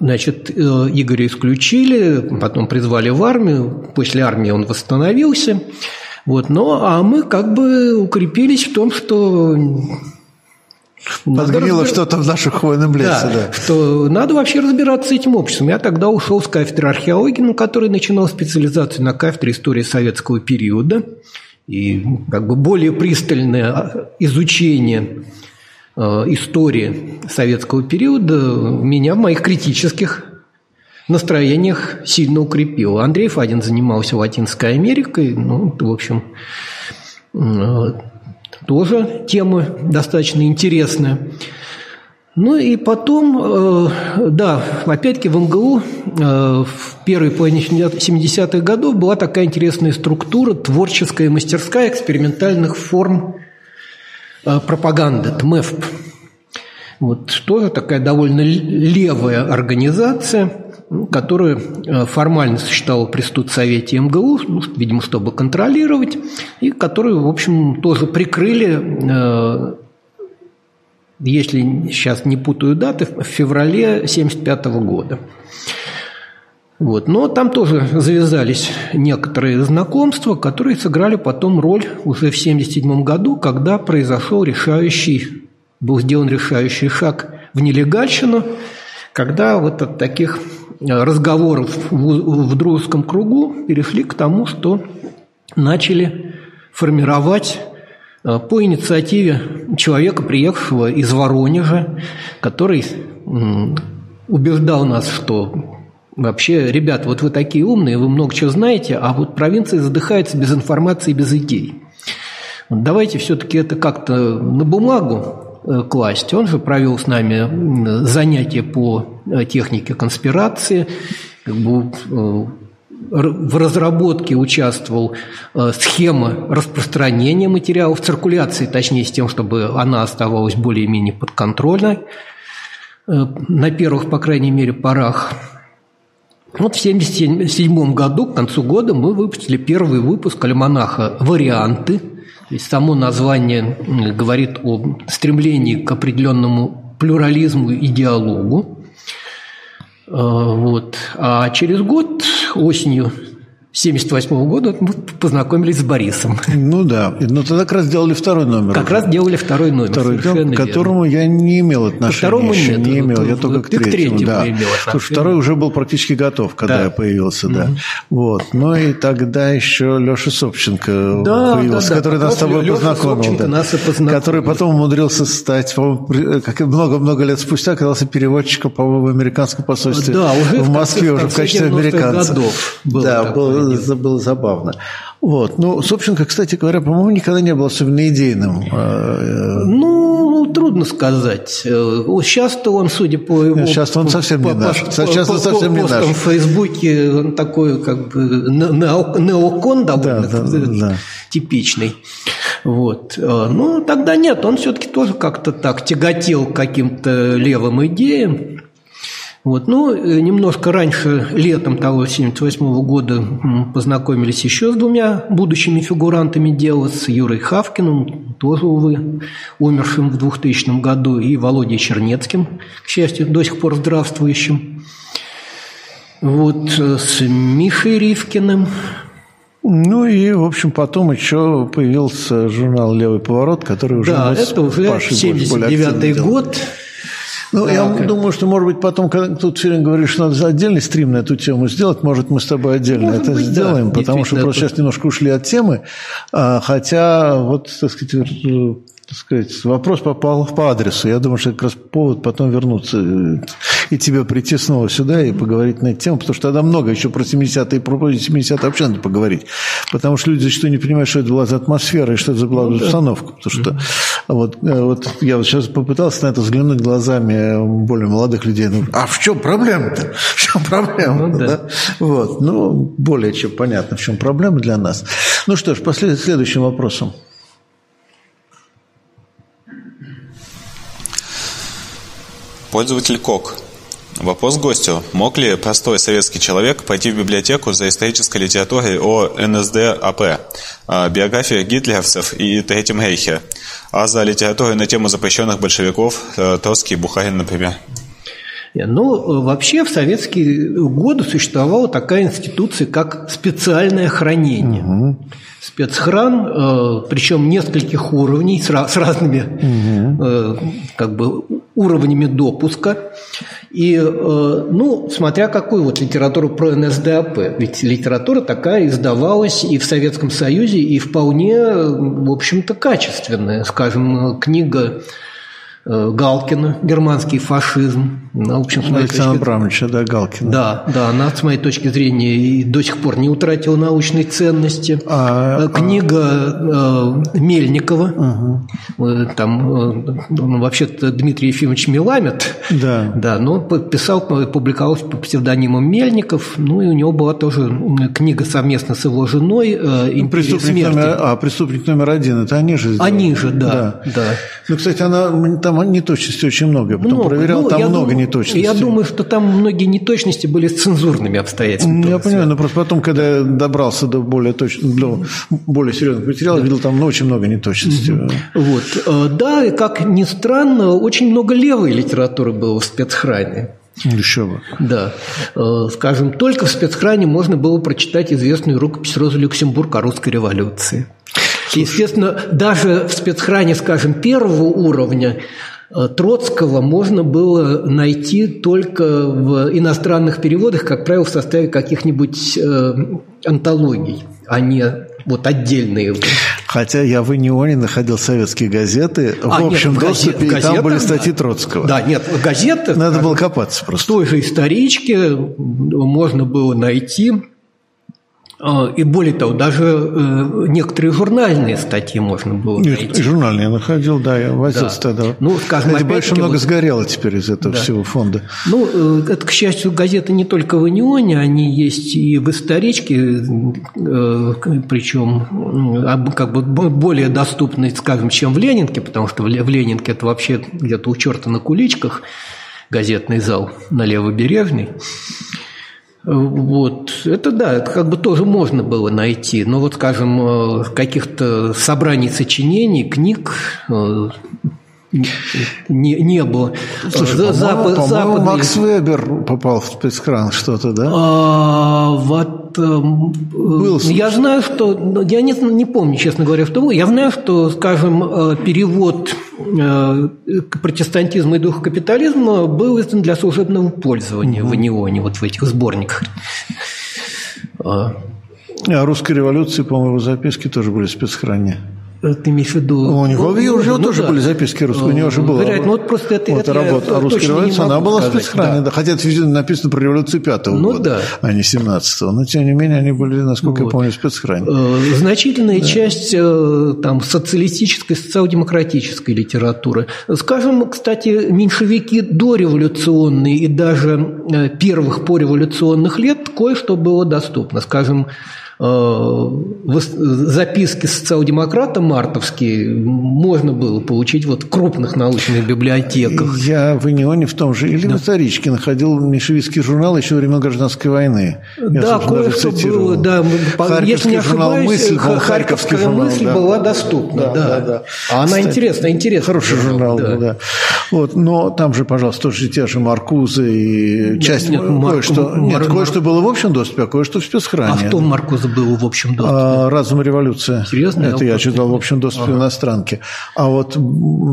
B: значит, э, Игоря исключили, потом призвали в армию, после армии он восстановился. Вот, но, а мы как бы укрепились в том, что
A: Подгнило разбир... что-то в нашем хвойном лесе, да,
B: да. Что надо вообще разбираться с этим обществом. Я тогда ушел с кафедры археологии, на которой начинал специализацию на кафедре истории советского периода. И как бы более пристальное изучение Э, истории советского периода меня в моих критических настроениях сильно укрепил. Андрей Фадин занимался Латинской Америкой, ну, в общем, э, тоже тема достаточно интересная. Ну и потом, э, да, опять-таки в МГУ в первой половине 70-х годов была такая интересная структура, творческая мастерская экспериментальных форм Э, пропаганды, ТМЭФП. Вот тоже такая довольно левая организация, которая э, формально существовала при студсовете МГУ, ну, видимо, чтобы контролировать, и которую, в общем, тоже прикрыли, э, если сейчас не путаю даты, в феврале 1975 года. Вот. Но там тоже завязались некоторые знакомства, которые сыграли потом роль уже в 1977 году, когда произошел решающий, был сделан решающий шаг в нелегальщину, когда вот от таких э, разговоров в, в дружеском кругу перешли к тому, что начали формировать э, по инициативе человека, приехавшего из Воронежа, который убеждал нас, что Вообще, ребят, вот вы такие умные, вы много чего знаете, а вот провинция задыхается без информации, без идей. Давайте все-таки это как-то на бумагу э, класть. Он же провел с нами занятия по э, технике конспирации, как бы э, в разработке участвовал схема распространения материалов, циркуляции, точнее, с тем, чтобы она оставалась более-менее подконтрольной на первых, по крайней мере, порах. Вот в 1977 году, к концу года, мы выпустили первый выпуск альманаха «Варианты». Само название говорит о стремлении к определенному плюрализму и диалогу. А, вот. А через год, осенью 1978 года мы познакомились с Борисом.
A: Ну да, но тогда как раз делали второй номер.
B: Как уже. раз делали второй номер.
A: Второй к которому я не имел отношения. К
B: второму
A: еще,
B: нет.
A: Не имел, я только к третьему. К третьему да. имел второй уже был практически готов, когда да. я появился, да. Угу. Вот. Ну и тогда еще Леша Собченко да, появился, да, да. который нас с тобой Леша познакомил. Да. Нас и познакомил. Который потом умудрился стать, как много-много лет спустя, оказался переводчиком, по-моему, в американском посольстве да, уже в Москве, уже в качестве американца. Годов было да, было, было забавно. Вот. Ну, Собченко, кстати говоря, по-моему, никогда не был особенно идейным.
B: А, ну, трудно сказать. Сейчас-то он, судя по его...
A: Сейчас он совсем по, не наш. Сейчас по, он совсем
B: не наш. в Фейсбуке он такой, как бы, неокон довольно да, да, да. типичный. Вот. А, ну, тогда нет, он все-таки тоже как-то так тяготел к каким-то левым идеям. Вот. Ну, э, немножко раньше, летом того 1978 года, познакомились еще с двумя будущими фигурантами дела, с Юрой Хавкиным, тоже, увы, умершим в 2000 году, и Володей Чернецким, к счастью, до сих пор здравствующим. Вот э, с Мишей Ривкиным,
A: ну и, в общем, потом еще появился журнал «Левый поворот», который уже
B: да, это уже 79 год.
A: Ну, да, я okay. думаю, что, может быть, потом, когда тут время говоришь, что надо отдельный стрим на эту тему сделать, может, мы с тобой отдельно может это быть, сделаем, да, потому что просто сейчас немножко ушли от темы. А, хотя, вот, так сказать, так сказать, вопрос попал по адресу. Я думаю, что это как раз повод потом вернуться и тебе прийти снова сюда и поговорить на эту тему, потому что тогда много еще про 70-е и про 70-е вообще надо поговорить. Потому что люди зачастую не понимают, что это была за атмосфера и что это за была ну, установка. Потому что вот, э, вот я вот сейчас попытался на это взглянуть глазами более молодых людей. Ну, а в чем проблема-то? В чем проблема? Ну, да. Да? Вот. Ну, более чем понятно, в чем проблема для нас. Ну что ж, после следующим вопросом.
C: Пользователь КОК. Вопрос гостю. Мог ли простой советский человек пойти в библиотеку за исторической литературой о НСДАП, биографии гитлеровцев и Третьем Рейхе, а за литературой на тему запрещенных большевиков э, Троцкий Бухарин, например?
B: Ну, вообще в советские годы существовала такая институция, как специальное хранение. Угу. Спецхран, э, причем нескольких уровней с разными угу. как бы уровнями допуска. И, э, ну, смотря какую вот литературу про НСДАП. Ведь литература такая издавалась и в Советском Союзе, и вполне, в общем-то, качественная. Скажем, книга Э, Галкина, германский фашизм.
A: Ну, в общем, с Александра точки... Абрамовича, да, Галкина.
B: Да, да, она, с моей точки зрения, и до сих пор не утратила научной ценности. А, э, Книга а... Мельникова, угу. там, ну, вообще-то Дмитрий Ефимович Меламед, да. да, но писал, публиковался по псевдонимам Мельников, ну, и у него была тоже книга совместно с его женой
A: ну, преступник Номер, а, «Преступник номер один» – это они же
B: сделали? Они же, да, да. да.
A: Ну, кстати, она там неточностей очень много. Я потом много. проверял, ну, там много думаю, неточностей.
B: Я думаю, что там многие неточности были с цензурными обстоятельствами.
A: Ну, я понимаю, но просто потом, когда я добрался до более, точ... до более серьезных материалов, да. видел там ну, очень много неточностей. Угу.
B: Вот. Э, да, и как ни странно, очень много левой литературы было в спецхране.
A: Еще бы.
B: Да. Э, скажем, только в спецхране можно было прочитать известную рукопись Розы Люксембург о русской революции. Слушай. Естественно, даже в спецхране, скажем, первого уровня э, Троцкого можно было найти только в иностранных переводах, как правило, в составе каких-нибудь э, антологий, а не вот отдельные.
A: Хотя я в Инионе находил советские газеты а, в общем нет, доступе, газет, и там были статьи Троцкого.
B: Да, нет, газеты...
A: Надо было копаться просто.
B: В той же историчке можно было найти и более того, даже э, некоторые журнальные статьи можно было Нет, найти.
A: журнальные я находил, да, я возился да. тогда. Ну, скажем, Кстати, больше много вот, сгорело теперь из этого да. всего фонда.
B: Ну, э, это, к счастью, газеты не только в Унионе, они есть и в историчке, э, причем как бы более доступны, скажем, чем в Ленинке, потому что в Ленинке это вообще где-то у черта на куличках газетный зал на Левобережной. Вот. Это да, это как бы тоже можно было найти. Но вот, скажем, э, каких-то собраний сочинений, книг э, не, не было.
A: Слушай, запад, по западный... Макс Вебер попал в спецхран что-то, да?
B: А, вот Был я знаю, что я не, не помню, честно говоря, что. Я знаю, что, скажем, перевод протестантизма и духа капитализма был издан для служебного пользования угу. в Анионе, вот в этих сборниках.
A: А русской революции, по-моему, записки тоже были в спецхране.
B: Ты имеешь в виду...
A: У него, ну, у него ну, тоже да. были записки русские, у него же было.
B: Вероятно, вот просто это,
A: вот
B: это
A: работа о русской революции, она была сказать, в спецхране, да. хотя это написано про революцию пятого
B: ну,
A: года,
B: да.
A: а не семнадцатого. Но, тем не менее, они были, насколько вот. я помню, в спецхране.
B: Э, значительная да. часть э, там, социалистической, социал-демократической литературы. Скажем, кстати, меньшевики дореволюционные и даже э, первых пореволюционных лет кое-что было доступно. Скажем, Э, записки социал-демократа мартовские можно было получить вот в крупных научных библиотеках.
A: Я в Инионе в том же, или да. в Историчке находил меньшевистский журнал еще времен гражданской войны.
B: Я, да, кое-что было, да. Если не ошибаюсь, мысль, Харьковская журнал, мысль да. была доступна. Да, да. Да, да. А она интересная, интересная.
A: Хороший журнал, да. да. Вот, но там же, пожалуйста, тоже те же Маркузы и часть нет, кое-что, нет, кое-что было в общем доступе, а кое-что в спецхране.
B: А в том Маркуза был в общем доступе? А,
A: «Разум революция».
B: Серьезно?
A: Это я, я читал в общем доступе ага. иностранки. А вот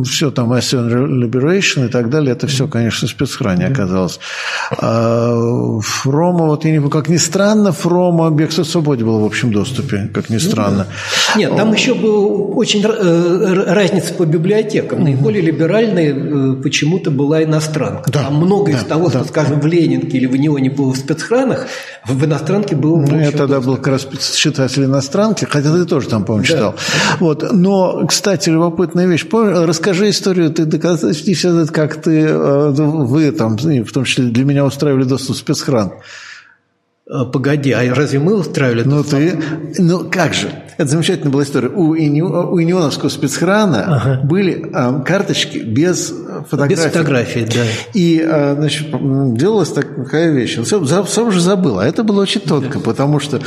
A: все там «Assyrian Liberation» и так далее, это все, конечно, в спецхране оказалось. А, Фрома, вот я не как ни странно, Фрома «Бегство свободе» было в общем доступе, как ни странно.
B: Нет, там еще была очень э, разница по библиотекам. Наиболее либеральной э, почему-то была иностранка. Да, там много да, из того, да. что, скажем, в Ленинке или в Неоне было в спецхранах, в иностранке было
A: Ну, я тогда был как раз читатель иностранки, хотя ты тоже там, по-моему, читал. Да. Вот. Но, кстати, любопытная вещь. Расскажи историю, ты доказательства, как ты, э, вы там, в том числе для меня устраивали доступ в спецхран.
B: Э, погоди, а разве мы устраивали?
A: Ну ты, ну как же? Это замечательная была история. У, Ини, у Инионовского спецхрана ага. были а, карточки без фотографий.
B: Без фотографий, да.
A: И а, значит, делалась такая вещь. Сам, сам же забыл, а это было очень тонко, да. потому что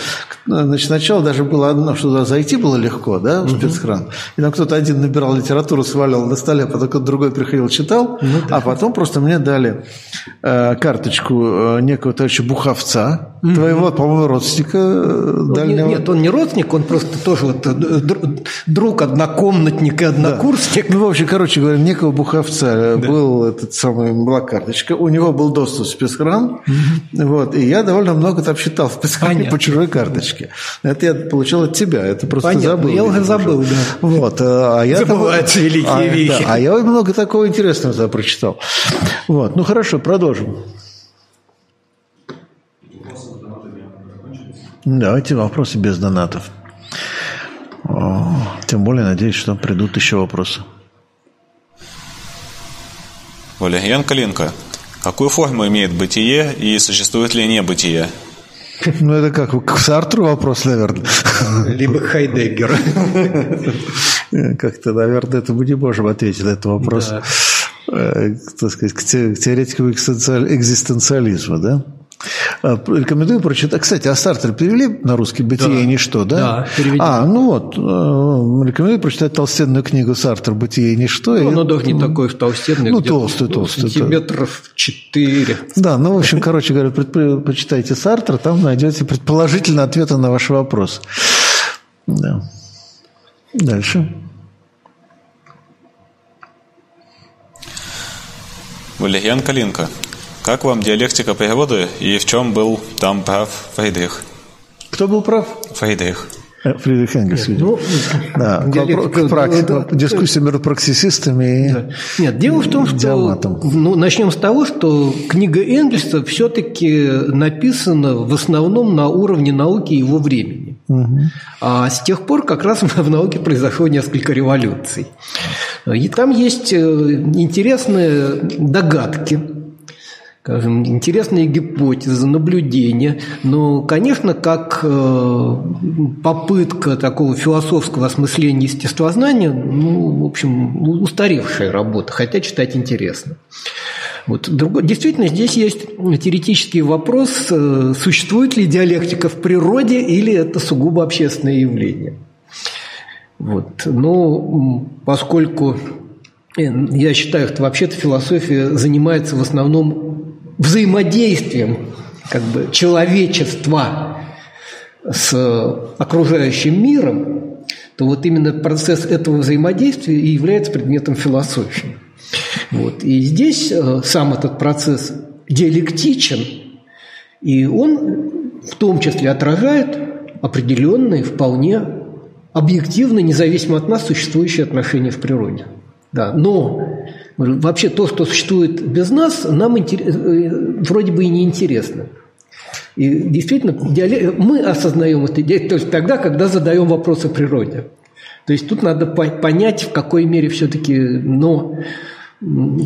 A: значит, сначала даже было одно, что туда зайти было легко, да, в спецхран. Угу. И там кто-то один набирал литературу, сваливал на столе, а потом кто-то другой приходил, читал, ну, да. а потом просто мне дали э, карточку э, некого товарища Буховца, угу. твоего, по-моему, родственника э, дальнего.
B: Нет, он не родственник, он просто тоже вот э, друг, однокомнатник и однокурсник.
A: Да. Ну, в общем, короче говоря, некого Буховца да. был этот самый, была карточка, у него был доступ в спецхран, вот, и я довольно много там читал в спецхране по чужой карточке. Это я получил от тебя, это просто Понятно. забыл.
B: Я уже забыл, да.
A: Вот, а я
B: Забываются там, великие а, вещи.
A: Да, а я много такого интересного тогда прочитал. Вот, ну хорошо, продолжим. Давайте вопросы без донатов. Тем более, надеюсь, что придут еще вопросы.
C: Валерьян Калинко. Какую форму имеет бытие и существует ли небытие?
A: Ну, это как к Сартру вопрос, наверное.
B: Либо Хайдеггер.
A: Как-то, наверное, это мы не можем ответить на этот вопрос. Да. Э, так сказать, к теоретикам экзистенциализма, да? А, рекомендую прочитать. Кстати, а стартер перевели на русский «Бытие да. и ничто», да?
B: Да, перевели.
A: А, ну вот, э, рекомендую прочитать толстенную книгу Сартер «Бытие и ничто».
B: Ну, оно даже не такое толстенное.
A: Ну, толстый, толстый.
B: Сантиметров четыре.
A: Да, ну, в общем, короче говоря, почитайте Сартер, там найдете предположительно ответы на ваши вопросы. Да. Дальше.
C: Валерьян Калинко. Как вам диалектика природы и в чем был там прав Фридрих?
A: Кто был прав?
C: Фридрих.
A: Э, Фридрих Энгельс, видимо. Ну, да, диалектика, практи... это, дискуссия между праксисистами и да.
B: Нет, дело в том, что диаматом. ну, начнем с того, что книга Энгельса все-таки написана в основном на уровне науки его времени. Угу. А с тех пор как раз в науке произошло несколько революций. И там есть э, интересные догадки скажем, интересные гипотезы, наблюдения. Но, конечно, как э, попытка такого философского осмысления естествознания, ну, в общем, устаревшая работа, хотя читать интересно. Вот. Действительно, здесь есть теоретический вопрос, э, существует ли диалектика в природе или это сугубо общественное явление. Вот. Но поскольку э, я считаю, что вообще-то философия занимается в основном взаимодействием как бы, человечества с окружающим миром, то вот именно процесс этого взаимодействия и является предметом философии. Вот. И здесь э, сам этот процесс диалектичен, и он в том числе отражает определенные, вполне объективно, независимо от нас, существующие отношения в природе. Да, но вообще то, что существует без нас, нам э, вроде бы и не интересно. И действительно, мы осознаем это только тогда, когда задаем вопросы о природе. То есть тут надо понять, в какой мере все-таки, но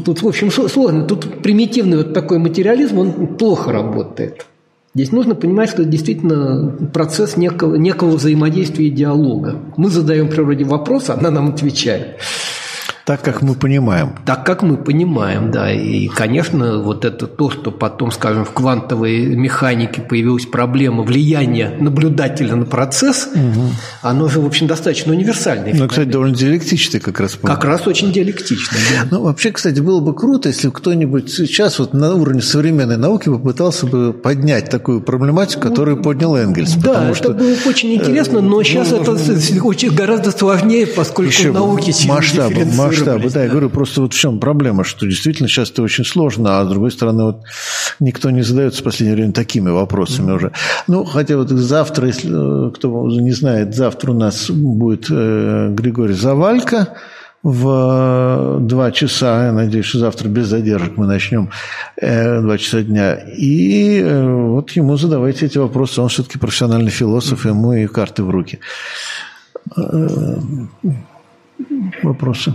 B: тут, в общем, сложно. Тут примитивный вот такой материализм, он плохо работает. Здесь нужно понимать, что это действительно процесс некого, некого взаимодействия и диалога. Мы задаем природе вопрос, она нам отвечает.
A: Так, как мы понимаем.
B: Так, как мы понимаем, да. И, конечно, вот это то, что потом, скажем, в квантовой механике появилась проблема влияния наблюдателя на процесс, угу. оно же, в общем, достаточно универсальное.
A: Ну, кстати, довольно диалектичное как раз.
B: Как раз очень диалектичное, да.
A: Ну, вообще, кстати, было бы круто, если кто-нибудь сейчас вот на уровне современной науки попытался бы поднять такую проблематику, которую поднял Энгельс.
B: Да, это что, было очень интересно, но сейчас ну, это очень гораздо сложнее, поскольку науки
A: масштабы, масштабы, да, я говорю, просто вот в чем проблема, что действительно сейчас это очень сложно, а с другой стороны, вот никто не задается в последнее время такими вопросами mm-hmm. уже. Ну, хотя вот завтра, если э, кто не знает, завтра у нас будет э, Григорий Завалько, в два часа, я надеюсь, что завтра без задержек мы начнем э, два часа дня. И э, вот ему задавайте эти вопросы. Он все-таки профессиональный философ, ему и карты в руки. Э, вопросы?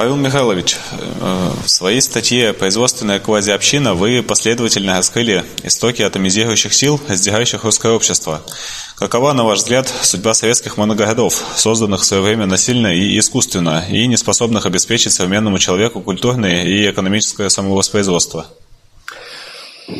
C: Павел Михайлович, э, в своей статье «Производственная квазиобщина» вы последовательно раскрыли истоки атомизирующих сил, сдвигающих русское общество. Какова, на ваш взгляд, судьба советских моногородов, созданных в свое время насильно и искусственно, и не способных обеспечить современному человеку культурное и экономическое самовоспроизводство?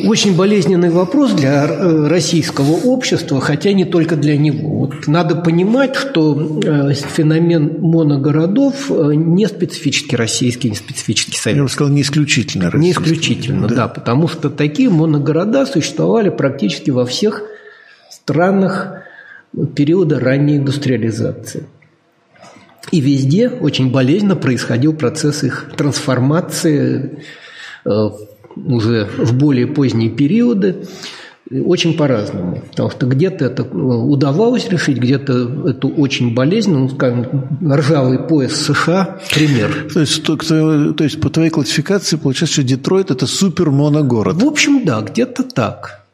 B: Очень болезненный вопрос для э, российского общества, хотя не только для него. Вот надо понимать, что э, феномен моногородов э, не специфически российский, не специфически советский. Я бы
A: сказал, не исключительно
B: российский. Не исключительно, да. да, потому что такие моногорода существовали практически во всех странах периода ранней индустриализации. И везде очень болезненно происходил процесс их трансформации уже в более поздние периоды, очень по-разному. Потому что где-то это э, удавалось решить, где-то это очень болезненно. Ну, скажем, ржавый пояс США – пример.
A: То есть, то, то есть по твоей классификации получается, что Детройт – это супер моногород?
B: В общем, да, где-то так.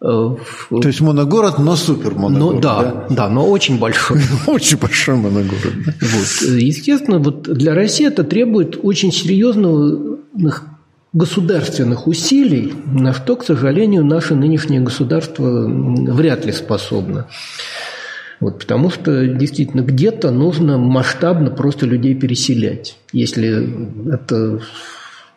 A: Э, то есть моногород, но супер моногород.
B: Ну, да, да, да, но очень большой.
A: Очень большой моногород.
B: Вот. Естественно, вот для России это требует очень серьезного государственных усилий, на что, к сожалению, наше нынешнее государство вряд ли способно. Вот, потому что действительно где-то нужно масштабно просто людей переселять. Если это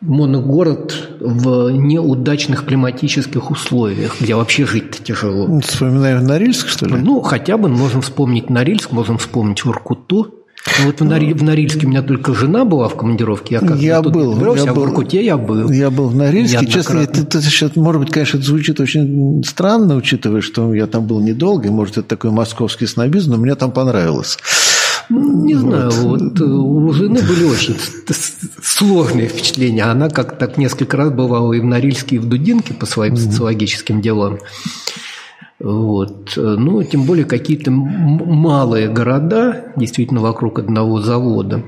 B: моногород в неудачных климатических условиях, где вообще жить-то тяжело.
A: Вспоминаем Норильск, что ли?
B: Ну, хотя бы можем вспомнить Норильск, можем вспомнить Воркуту. Ну, вот в, Нори, в Норильске у меня только жена была в командировке.
A: Я, как я был.
B: Набирался,
A: я
B: а был, в Иркуте я был.
A: Я был в Норильске. Честно, это, это, это, может быть, конечно, это звучит очень странно, учитывая, что я там был недолго, и, может, это такой московский снобизм, но мне там понравилось.
B: Не вот. знаю, вот э, у жены были очень сложные впечатления. Она как так несколько раз бывала и в Норильске, и в Дудинке по своим социологическим делам. Вот. Ну, тем более какие-то малые города, действительно вокруг одного завода.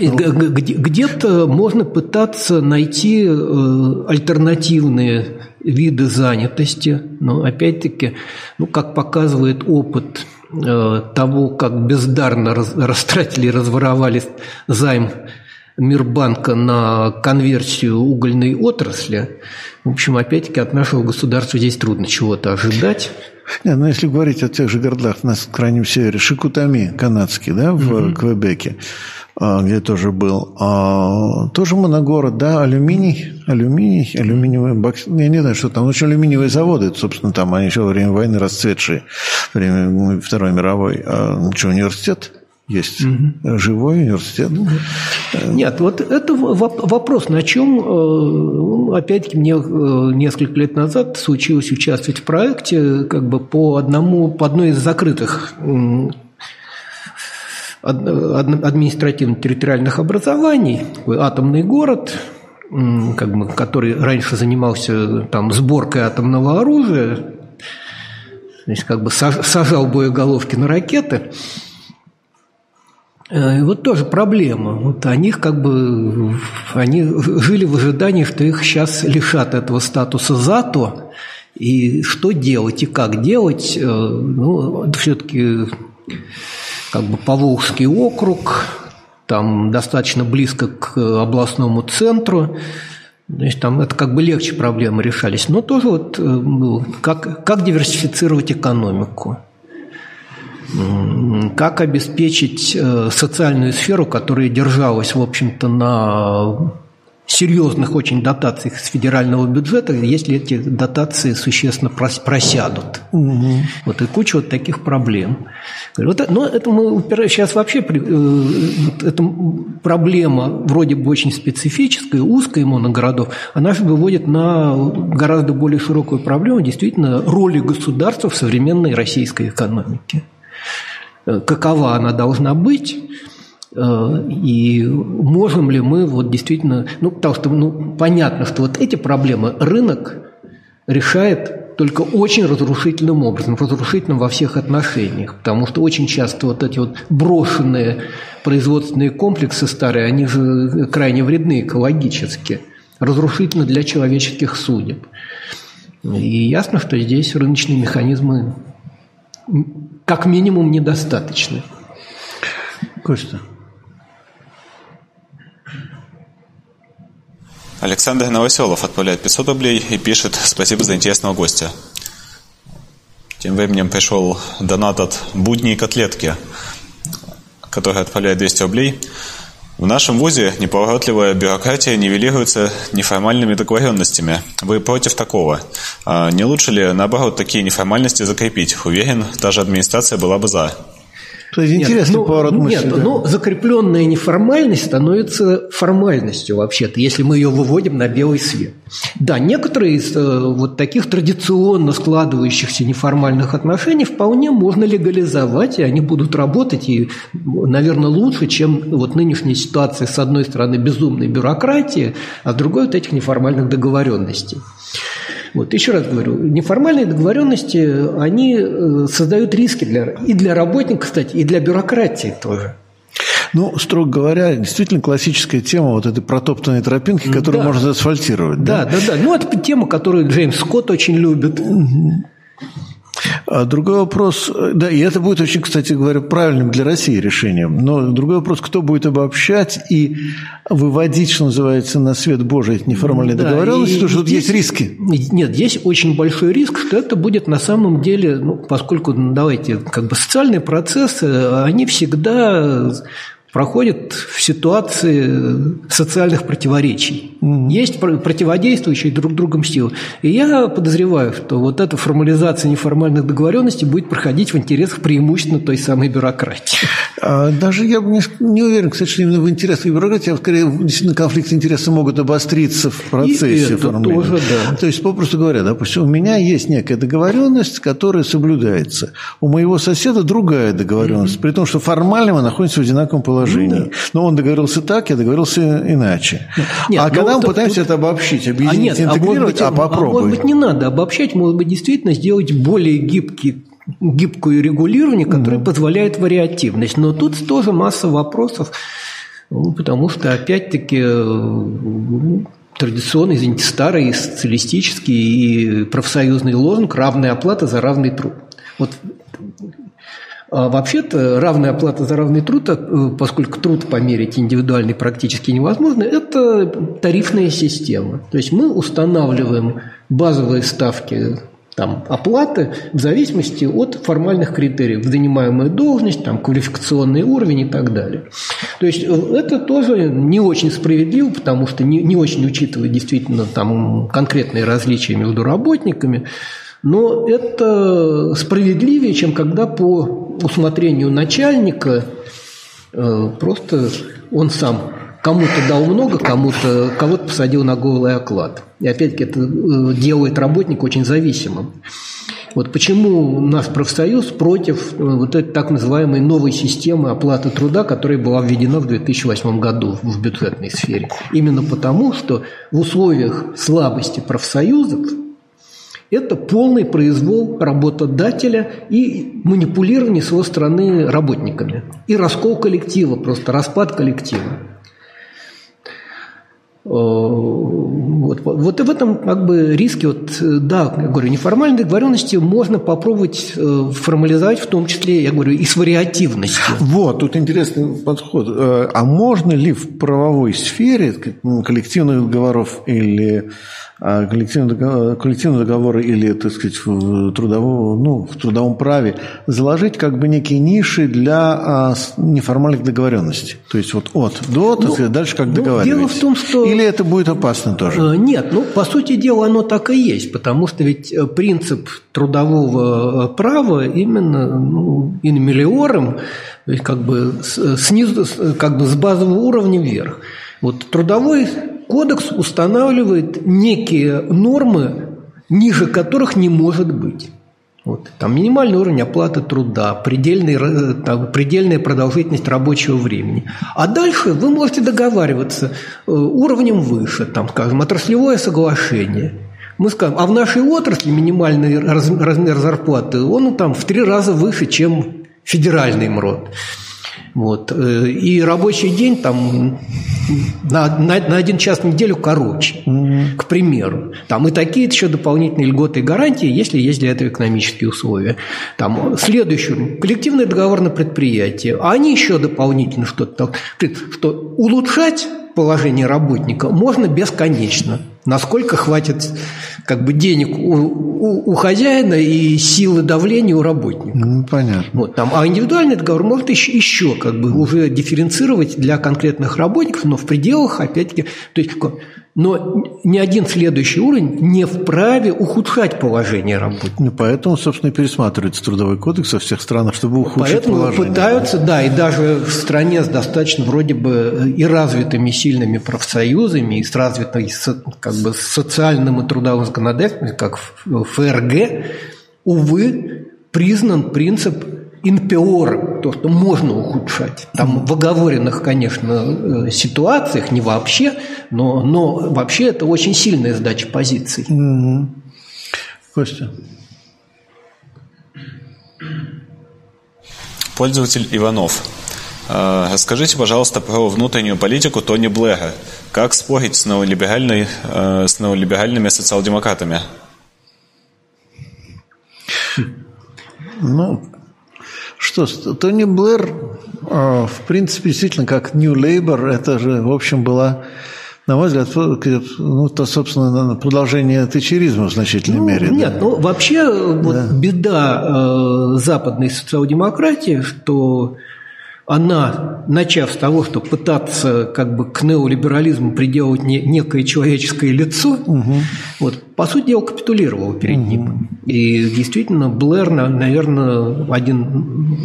B: Где-то можно пытаться найти э, альтернативные виды занятости, но опять-таки, ну, как показывает опыт э, того, как бездарно растратили и разворовали займ Мирбанка на конверсию угольной отрасли, в общем, опять-таки от нашего государства здесь трудно чего-то ожидать.
A: Не, ну если говорить о тех же городах на крайнем севере, Шикутами канадский, да, в угу. Квебеке, а, где тоже был, а, тоже моногород, да, алюминий, алюминий, алюминиевый бокс, я не знаю, что там, очень алюминиевые заводы, собственно, там они еще во время войны расцветшие, во время Второй мировой, а, что, университет? Есть угу. живой университет.
B: Нет, вот это вопрос, на чем, опять-таки, мне несколько лет назад случилось участвовать в проекте как бы по одному, по одной из закрытых административно-территориальных образований, атомный город, как бы, который раньше занимался там, сборкой атомного оружия, значит, как бы сажал боеголовки на ракеты. Э, и вот тоже проблема. Вот они как бы они жили в ожидании, что их сейчас лишат этого статуса зато. И что делать и как делать, э, ну, все-таки как бы Поволжский округ, там достаточно близко к областному центру, Значит, там это как бы легче проблемы решались. Но тоже вот э, как, как диверсифицировать экономику, как обеспечить э, социальную сферу, которая держалась, в общем-то, на серьезных очень дотациях с федерального бюджета, если эти дотации существенно просядут. Угу. Вот и куча вот таких проблем. Вот, но это мы сейчас вообще э, эта проблема вроде бы очень специфическая, узкая моногородов, она же выводит на гораздо более широкую проблему действительно роли государства в современной российской экономике. Э, какова она должна быть? Э, и можем ли мы вот действительно, ну, потому что ну, понятно, что вот эти проблемы рынок решает только очень разрушительным образом, разрушительным во всех отношениях, потому что очень часто вот эти вот брошенные производственные комплексы старые, они же крайне вредны экологически, разрушительны для человеческих судеб. И ясно, что здесь рыночные механизмы как минимум недостаточны.
A: Костя.
C: Александр Новоселов отправляет 500 рублей и пишет «Спасибо за интересного гостя». Тем временем пришел донат от «Будни и котлетки», который отправляет 200 рублей. В нашем ВУЗе неповоротливая бюрократия нивелируется неформальными договоренностями. Вы против такого? А не лучше ли, наоборот, такие неформальности закрепить? Уверен, даже администрация была бы за.
A: То есть интересный нет, ну, поворот мысли.
B: Нет, да. но закрепленная неформальность становится формальностью вообще-то, если мы ее выводим на белый свет. Да, некоторые из э, вот таких традиционно складывающихся неформальных отношений вполне можно легализовать, и они будут работать, и, наверное, лучше, чем вот нынешняя ситуация, с одной стороны, безумной бюрократии, а с другой вот этих неформальных договоренностей. Вот, еще раз говорю, неформальные договоренности, они э, создают риски для, и для работников, кстати, и для бюрократии тоже.
A: Ну, строго говоря, действительно классическая тема вот этой протоптанной тропинки, которую да. можно асфальтировать.
B: Да, да, да. да. Ну, это тема, которую Джеймс Скотт очень любит.
A: А другой вопрос, да, и это будет очень, кстати говоря, правильным для России решением. Но другой вопрос, кто будет обобщать и выводить, что называется, на свет Божий эти неформальные да, договоренности, потому что тут есть риски.
B: Нет, есть очень большой риск, что это будет на самом деле, ну, поскольку, ну, давайте, как бы социальные процессы, они всегда проходят в ситуации социальных противоречий. Mm-hmm. Есть противодействующие друг другом силы. И я подозреваю, что вот эта формализация неформальных договоренностей будет проходить в интересах преимущественно той самой бюрократии.
A: А, даже я не, не уверен, кстати, что именно в интересах бюрократии, а скорее действительно конфликты интересов могут обостриться в процессе формирования. Тоже, да. То есть, попросту говоря, допустим, у меня есть некая договоренность, которая соблюдается. У моего соседа другая договоренность, mm-hmm. при том, что формально мы находимся в одинаковом положении положении. Да. Но он договорился так, я договорился иначе. Нет, а когда мы пытаемся тут... это обобщить, объединить, а нет, интегрировать, а, быть, а попробуй.
B: А может быть, не надо обобщать, может быть, действительно сделать более гибкий гибкое регулирование, которое mm позволяет вариативность. Но тут тоже масса вопросов, ну, потому что, опять-таки, э, традиционный, извините, старый социалистический и профсоюзный лозунг «равная оплата за равный труд». Вот а вообще-то равная оплата за равный труд, э, поскольку труд померить индивидуальный практически невозможно, это тарифная система. То есть мы устанавливаем базовые ставки там, оплаты в зависимости от формальных критериев, занимаемая должность, там, квалификационный уровень и так далее. То есть э, это тоже не очень справедливо, потому что не, не очень учитывает действительно там, конкретные различия между работниками. Но это справедливее, чем когда по усмотрению начальника Просто он сам кому-то дал много, кому-то кого-то посадил на голый оклад. И опять-таки это делает работника очень зависимым. Вот почему у нас профсоюз против э, вот этой так называемой новой системы оплаты труда, которая была введена в 2008 году в бюджетной сфере. Именно потому, что в условиях слабости профсоюзов это полный произвол работодателя и манипулирование с его стороны работниками. И раскол коллектива, просто распад коллектива. Э, вот, вот и в этом как бы риске, вот, да, я говорю, неформальной договоренности можно попробовать э, формализовать, в том числе, я говорю, и с вариативностью.
A: Вот, тут интересный подход. Э, а можно ли в правовой сфере коллективных договоров или а коллективные договоры, коллективные договоры или, так сказать, в трудовом, ну, в трудовом праве заложить как бы некие ниши для а, неформальных договоренностей. То есть вот от до, так ну, сказать, дальше как ну, договариваетесь. Дело в том, что... Или это будет опасно тоже?
B: Э, нет, ну, по сути дела, оно так и есть, потому что ведь э, принцип трудового э, права именно ну, инмелиором, то есть как бы снизу, как бы с базового уровня вверх. Вот трудовой Кодекс устанавливает некие нормы, ниже которых не может быть. Вот. Там минимальный уровень оплаты труда, предельный, э, там, предельная продолжительность рабочего времени. А дальше вы можете договариваться э, уровнем выше, там, скажем, отраслевое соглашение. Мы скажем, а в нашей отрасли минимальный размер зарплаты, он там в три раза выше, чем федеральный МРОД. Вот. Э, и рабочий день там на, на, на один час в неделю короче, mm-hmm. к примеру. Там и такие еще дополнительные льготы и гарантии, если есть для этого экономические условия. Там следующий коллективный договор на предприятии, а они еще дополнительно что-то, что улучшать положение работника можно бесконечно. Насколько хватит как бы денег у, у, у хозяина и силы давления у работника.
A: Ну, понятно.
B: Вот, там, а индивидуальный договор может еще, еще как бы уже дифференцировать для конкретных работников, но в пределах, опять-таки, то есть но ни один следующий уровень не вправе ухудшать положение работника. Ну,
A: поэтому, собственно, и пересматривается трудовой кодекс во всех странах, чтобы ухудшить
B: поэтому
A: положение.
B: пытаются, да, и даже в стране с достаточно вроде бы и развитыми сильными профсоюзами, и с развитой как бы, социальным и трудовым законодательством, как в ФРГ, увы, признан принцип инпиор, то, что можно ухудшать. Там в оговоренных, конечно, э, ситуациях, не вообще, но, но вообще это очень сильная сдача позиций.
A: Mm-hmm. Костя.
C: Пользователь Иванов. Э, расскажите, пожалуйста, про внутреннюю политику Тони Блэра. Как спорить с, неолиберальной, э, с неолиберальными социал-демократами?
A: Ну, что, Тони Блэр, а, в принципе, действительно, как New Labour, это же, в общем, была на мой взгляд, ну, то, собственно, продолжение тачеризма в значительной
B: ну,
A: мере.
B: Нет, да. ну вообще вот да. беда э, западной социал-демократии, что она, начав с того, что пытаться как бы к неолиберализму приделать не, некое человеческое лицо, угу. вот, по сути дела, капитулировала перед угу. ним. И действительно, Блэр, наверное, один,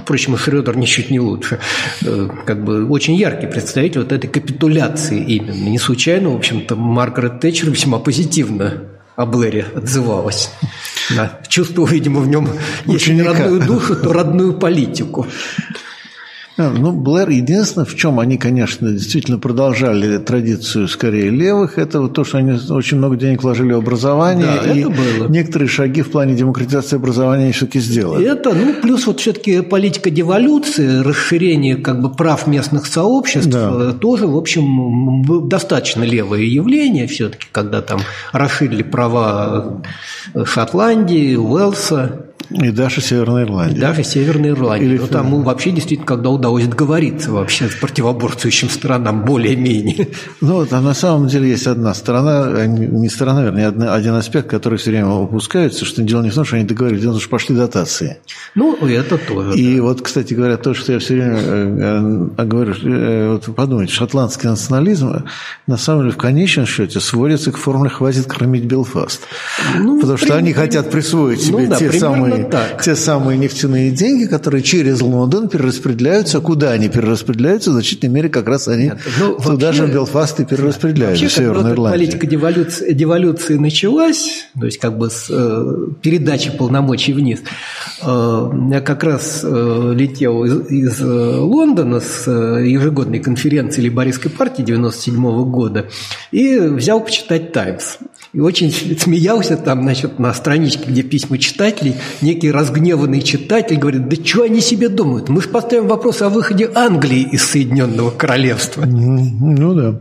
B: впрочем, и Шредер ничуть не лучше, э, как бы очень яркий представитель вот этой капитуляции именно. Не случайно, в общем-то, Маргарет Тэтчер весьма позитивно о Блэре отзывалась. Да. Чувствовала, видимо, в нем, если не родную душу, то родную политику.
A: Ну, Блэр, единственное, в чем они, конечно, действительно продолжали традицию скорее левых, это вот то, что они очень много денег вложили в образование. Да, и это было. некоторые шаги в плане демократизации образования они все-таки сделали.
B: Это, ну, плюс вот все-таки политика деволюции, расширение как бы прав местных сообществ, да. Э, тоже, в общем, достаточно левое явление все-таки, когда там расширили права Шотландии, Уэлса.
A: И даже Северной Ирландии. И
B: даже Северной Ирландии. Или... Ну, там ну, вообще действительно, когда удалось договориться вообще с противоборствующим сторонам более-менее.
A: Ну, там на самом деле есть одна сторона, не сторона, вернее, один аспект, который все время упускается, что дело не в том, что они договорились, дело в том, что пошли дотации.
B: Ну, это тоже.
A: И да. вот, кстати говоря, то, что я все время э, э, говорю, э, вот подумайте, шотландский национализм на самом деле в конечном счете сводится к формуле «хватит кормить Белфаст». Ну, потому что они хотят присвоить себе ну, да, те самые самые, так. те самые нефтяные деньги, которые через Лондон перераспределяются. Куда они перераспределяются? В значительной мере как раз они Нет, ну, туда вообще, же в Белфаст и перераспределяются, вообще, в Северную Ирландию.
B: политика деволюции, деволюции началась, то есть как бы с э, передачи полномочий вниз, э, я как раз э, летел из, из э, Лондона с э, ежегодной конференции Лейбористской партии 97 -го года и взял почитать «Таймс». И очень смеялся там, значит, на страничке, где письма читателей, некий разгневанный читатель говорит, да что они себе думают? Мы же поставим вопрос о выходе Англии из Соединенного Королевства.
A: Ну да.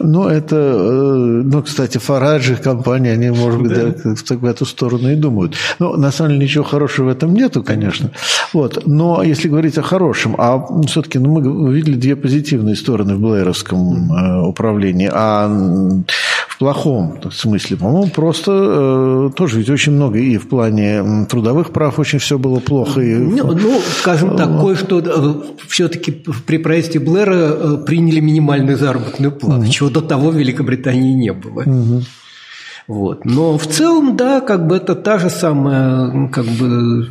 A: Ну, это, э, ну, кстати, Фараджи, компания, они, может быть, да. Да, в эту сторону и думают. Ну, на самом деле, ничего хорошего в этом нету, конечно. Вот. Но если говорить о хорошем, а все-таки ну, мы видели две позитивные стороны в Блэровском э, управлении, а в плохом смысле, по-моему, просто э, тоже ведь очень много и в плане трудовых прав очень все было плохо. И...
B: Ну, ну, скажем так, кое-что э, все-таки при правительстве Блэра э, приняли минимальную заработную плату, угу. чего до того в Великобритании не было. Угу. Вот. Но в целом, да, как бы это та же самая как бы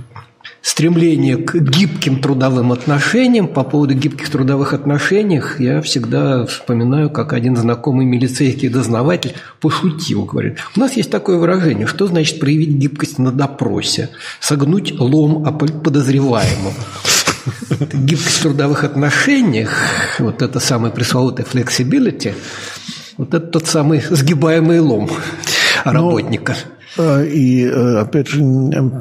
B: стремление к гибким трудовым отношениям. По поводу гибких трудовых отношений я всегда вспоминаю, как один знакомый милицейский дознаватель пошутил, говорит, у нас есть такое выражение, что значит проявить гибкость на допросе? Согнуть лом о подозреваемом. Гибкость в трудовых отношениях, вот это самое пресловутое flexibility, вот это тот самый сгибаемый лом работника. Но
A: и, э, опять же,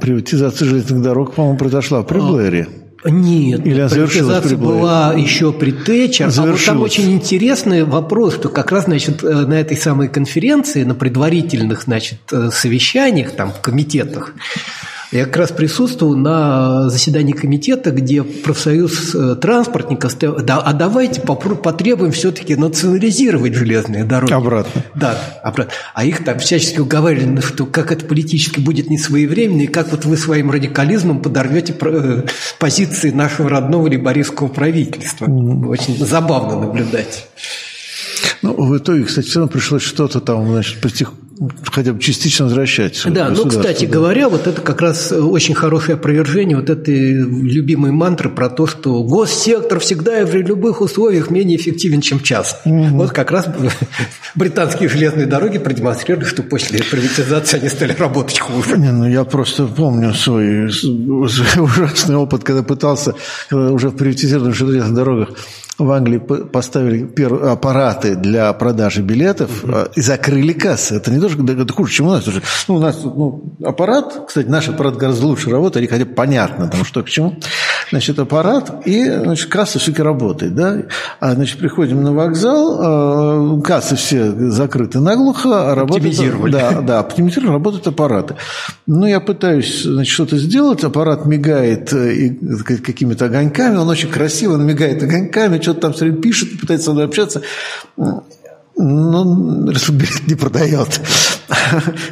A: приватизация железных дорог, по-моему, произошла при а, Блэре.
B: Нет, Или приватизация была еще при Тэтчер. А вот там очень интересный вопрос, что как раз значит, э, на этой самой конференции, на предварительных значит, э, совещаниях, там, в комитетах, я как раз присутствовал на заседании комитета, где профсоюз э, транспортников сказал, да, а давайте потребуем все-таки национализировать железные дороги.
A: Обратно.
B: Да, обратно. А их там всячески уговаривали, что как это политически будет не своевременно, и как вот вы своим радикализмом подорвете э, позиции нашего родного либорийского правительства. Mm. Очень забавно наблюдать.
A: Ну, в итоге, кстати, все равно пришлось что-то там, значит, потихоньку хотя бы частично возвращать.
B: Да, ну, кстати да. говоря, вот это как раз очень хорошее опровержение вот этой любимой мантры про то, что госсектор всегда и в любых условиях менее эффективен, чем частный. Угу. Вот как раз британские железные дороги продемонстрировали, что после приватизации они стали работать хуже.
A: Не, ну я просто помню свой ужасный опыт, когда пытался когда уже в приватизированных железных дорогах в Англии поставили аппараты для продажи билетов угу. и закрыли кассы. Это не то, что это хуже, чем у нас. Ну, у нас ну, аппарат, кстати, наш аппарат гораздо лучше работает, они хотя бы понятно, там, что к чему. Значит, аппарат, и значит, касса все-таки работает. Да? А, значит, приходим на вокзал, э, кассы все закрыты наглухо, а работают... Да, да, оптимизировали, работают аппараты. Ну, я пытаюсь значит, что-то сделать, аппарат мигает э, какими-то огоньками, он очень красиво, он мигает огоньками, что-то там все время пишет, пытается со мной общаться. Ну, билет не продает.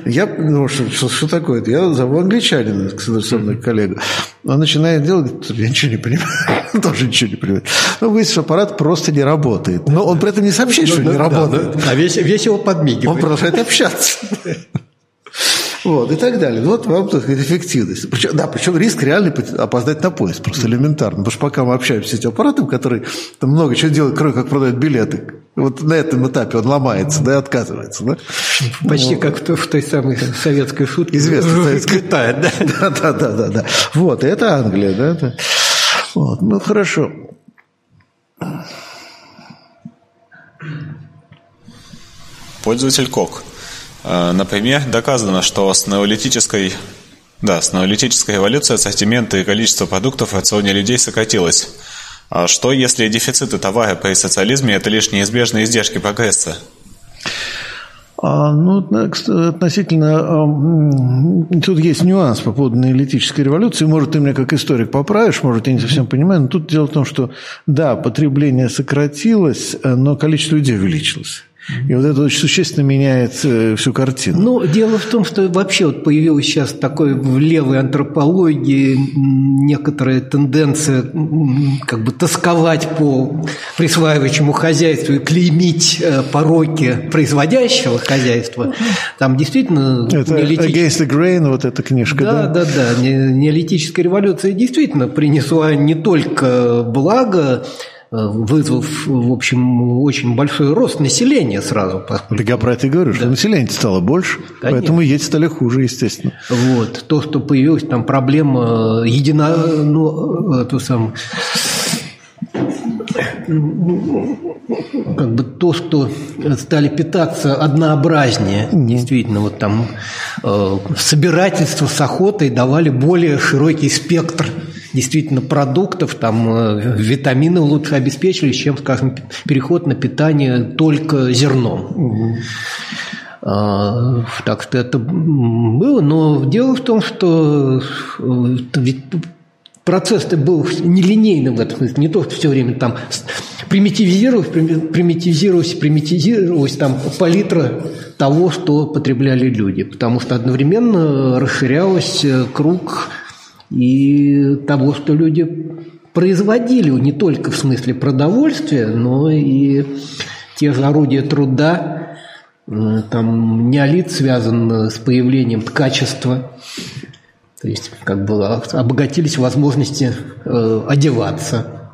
A: Я, ну, что, что, что такое? Я зову англичанина, со мной коллега. Он начинает делать, говорит, я ничего не понимаю. Тоже ничего не понимает. Ну, выяснится, что аппарат просто не работает. Но он при этом не сообщает, что не работает.
B: А весь, весь его подмигивает.
A: Он продолжает общаться. Вот, и так далее. Вот вам, так сказать, эффективность. Причем, да, причем риск реальный опоздать на поезд, просто элементарно. Потому что пока мы общаемся с этим аппаратом, который там много чего делает, кроме как продает билеты, вот на этом этапе он ломается, да, и отказывается. Да?
B: Почти вот. как в той, в той самой советской шутке.
A: Известно. Советской... да? Да, да, да, да, да. Вот, это Англия, да. да. Вот, ну, хорошо.
C: Пользователь Кок. Э, например, доказано, что с неолитической, да, с неолитической эволюцией ассортимент и количество продуктов в рационе людей сократилось. А что, если дефициты товара при социализме – это лишь неизбежные издержки прогресса?
A: А, ну, относительно... Тут есть нюанс по поводу неолитической революции. Может, ты меня как историк поправишь, может, я не совсем понимаю. Но тут дело в том, что, да, потребление сократилось, но количество людей увеличилось. И вот это очень существенно меняет э, всю картину.
B: Ну, дело в том, что вообще вот появилась сейчас такой в левой антропологии некоторая тенденция как бы тосковать по присваивающему хозяйству и клеймить э, пороки производящего хозяйства. Там действительно...
A: Это неолитич... Against the Grain, вот эта книжка,
B: да? Да, да, да. Неолитическая революция действительно принесла не только благо вызвав, в общем, очень большой рост населения сразу.
A: Поскольку... Так я про это и говорю, что да. население стало больше, Конечно. поэтому есть стали хуже, естественно.
B: Вот. То, что появилась там проблема едино... Ну, эту сам как бы то, что стали питаться однообразнее, mm-hmm. действительно, вот там э, собирательство с охотой давали более широкий спектр действительно продуктов, там э, витамины лучше обеспечили, чем, скажем, переход на питание только зерном. А, так что это было, но дело в том, что э, ведь процесс-то был нелинейным в этом смысле, не то, что все время там примитивизировалось, примитивизировалось, примитивизировалось там палитра того, что потребляли люди, потому что одновременно расширялся э, круг и того, что люди производили не только в смысле продовольствия, но и те же орудия труда. Там неолит связан с появлением ткачества, то есть как бы обогатились возможности э, одеваться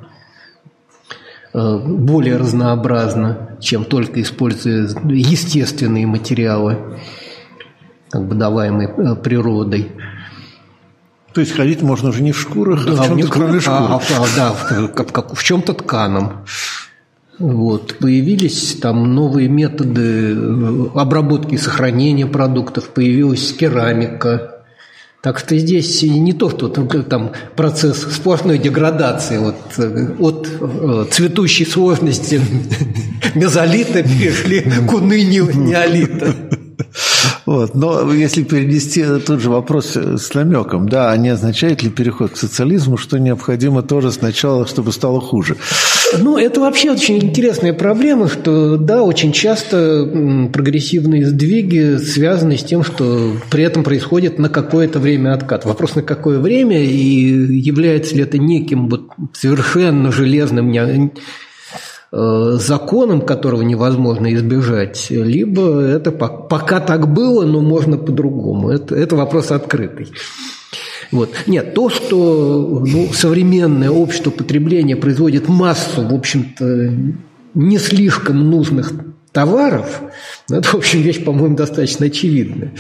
B: э, более разнообразно, чем только используя естественные материалы, как бы даваемые э, природой.
A: То есть ходить можно уже не в шкурах, да, а в чем-то кроме шкур. А,
B: а, да, в, как, как, в чем-то тканом. Вот. Появились там новые методы э, обработки и сохранения продуктов, появилась керамика. Так что здесь не то, что там процесс сплошной деградации вот, э, от э, цветущей сложности мезолита перешли к унынию неолита.
A: Вот. Но если перенести тот же вопрос с намеком, да, а не означает ли переход к социализму, что необходимо тоже сначала, чтобы стало хуже?
B: Ну, это вообще очень интересная проблема, что, да, очень часто прогрессивные сдвиги связаны с тем, что при этом происходит на какое-то время откат. Вопрос, на какое время, и является ли это неким вот совершенно железным Э, законом, которого невозможно избежать, либо это пока так было, но можно по-другому. Это, это вопрос открытый. Вот. Нет, то, что ну, современное общество потребления производит массу, в общем-то, не слишком нужных товаров, это, в общем, вещь, по-моему, достаточно очевидная.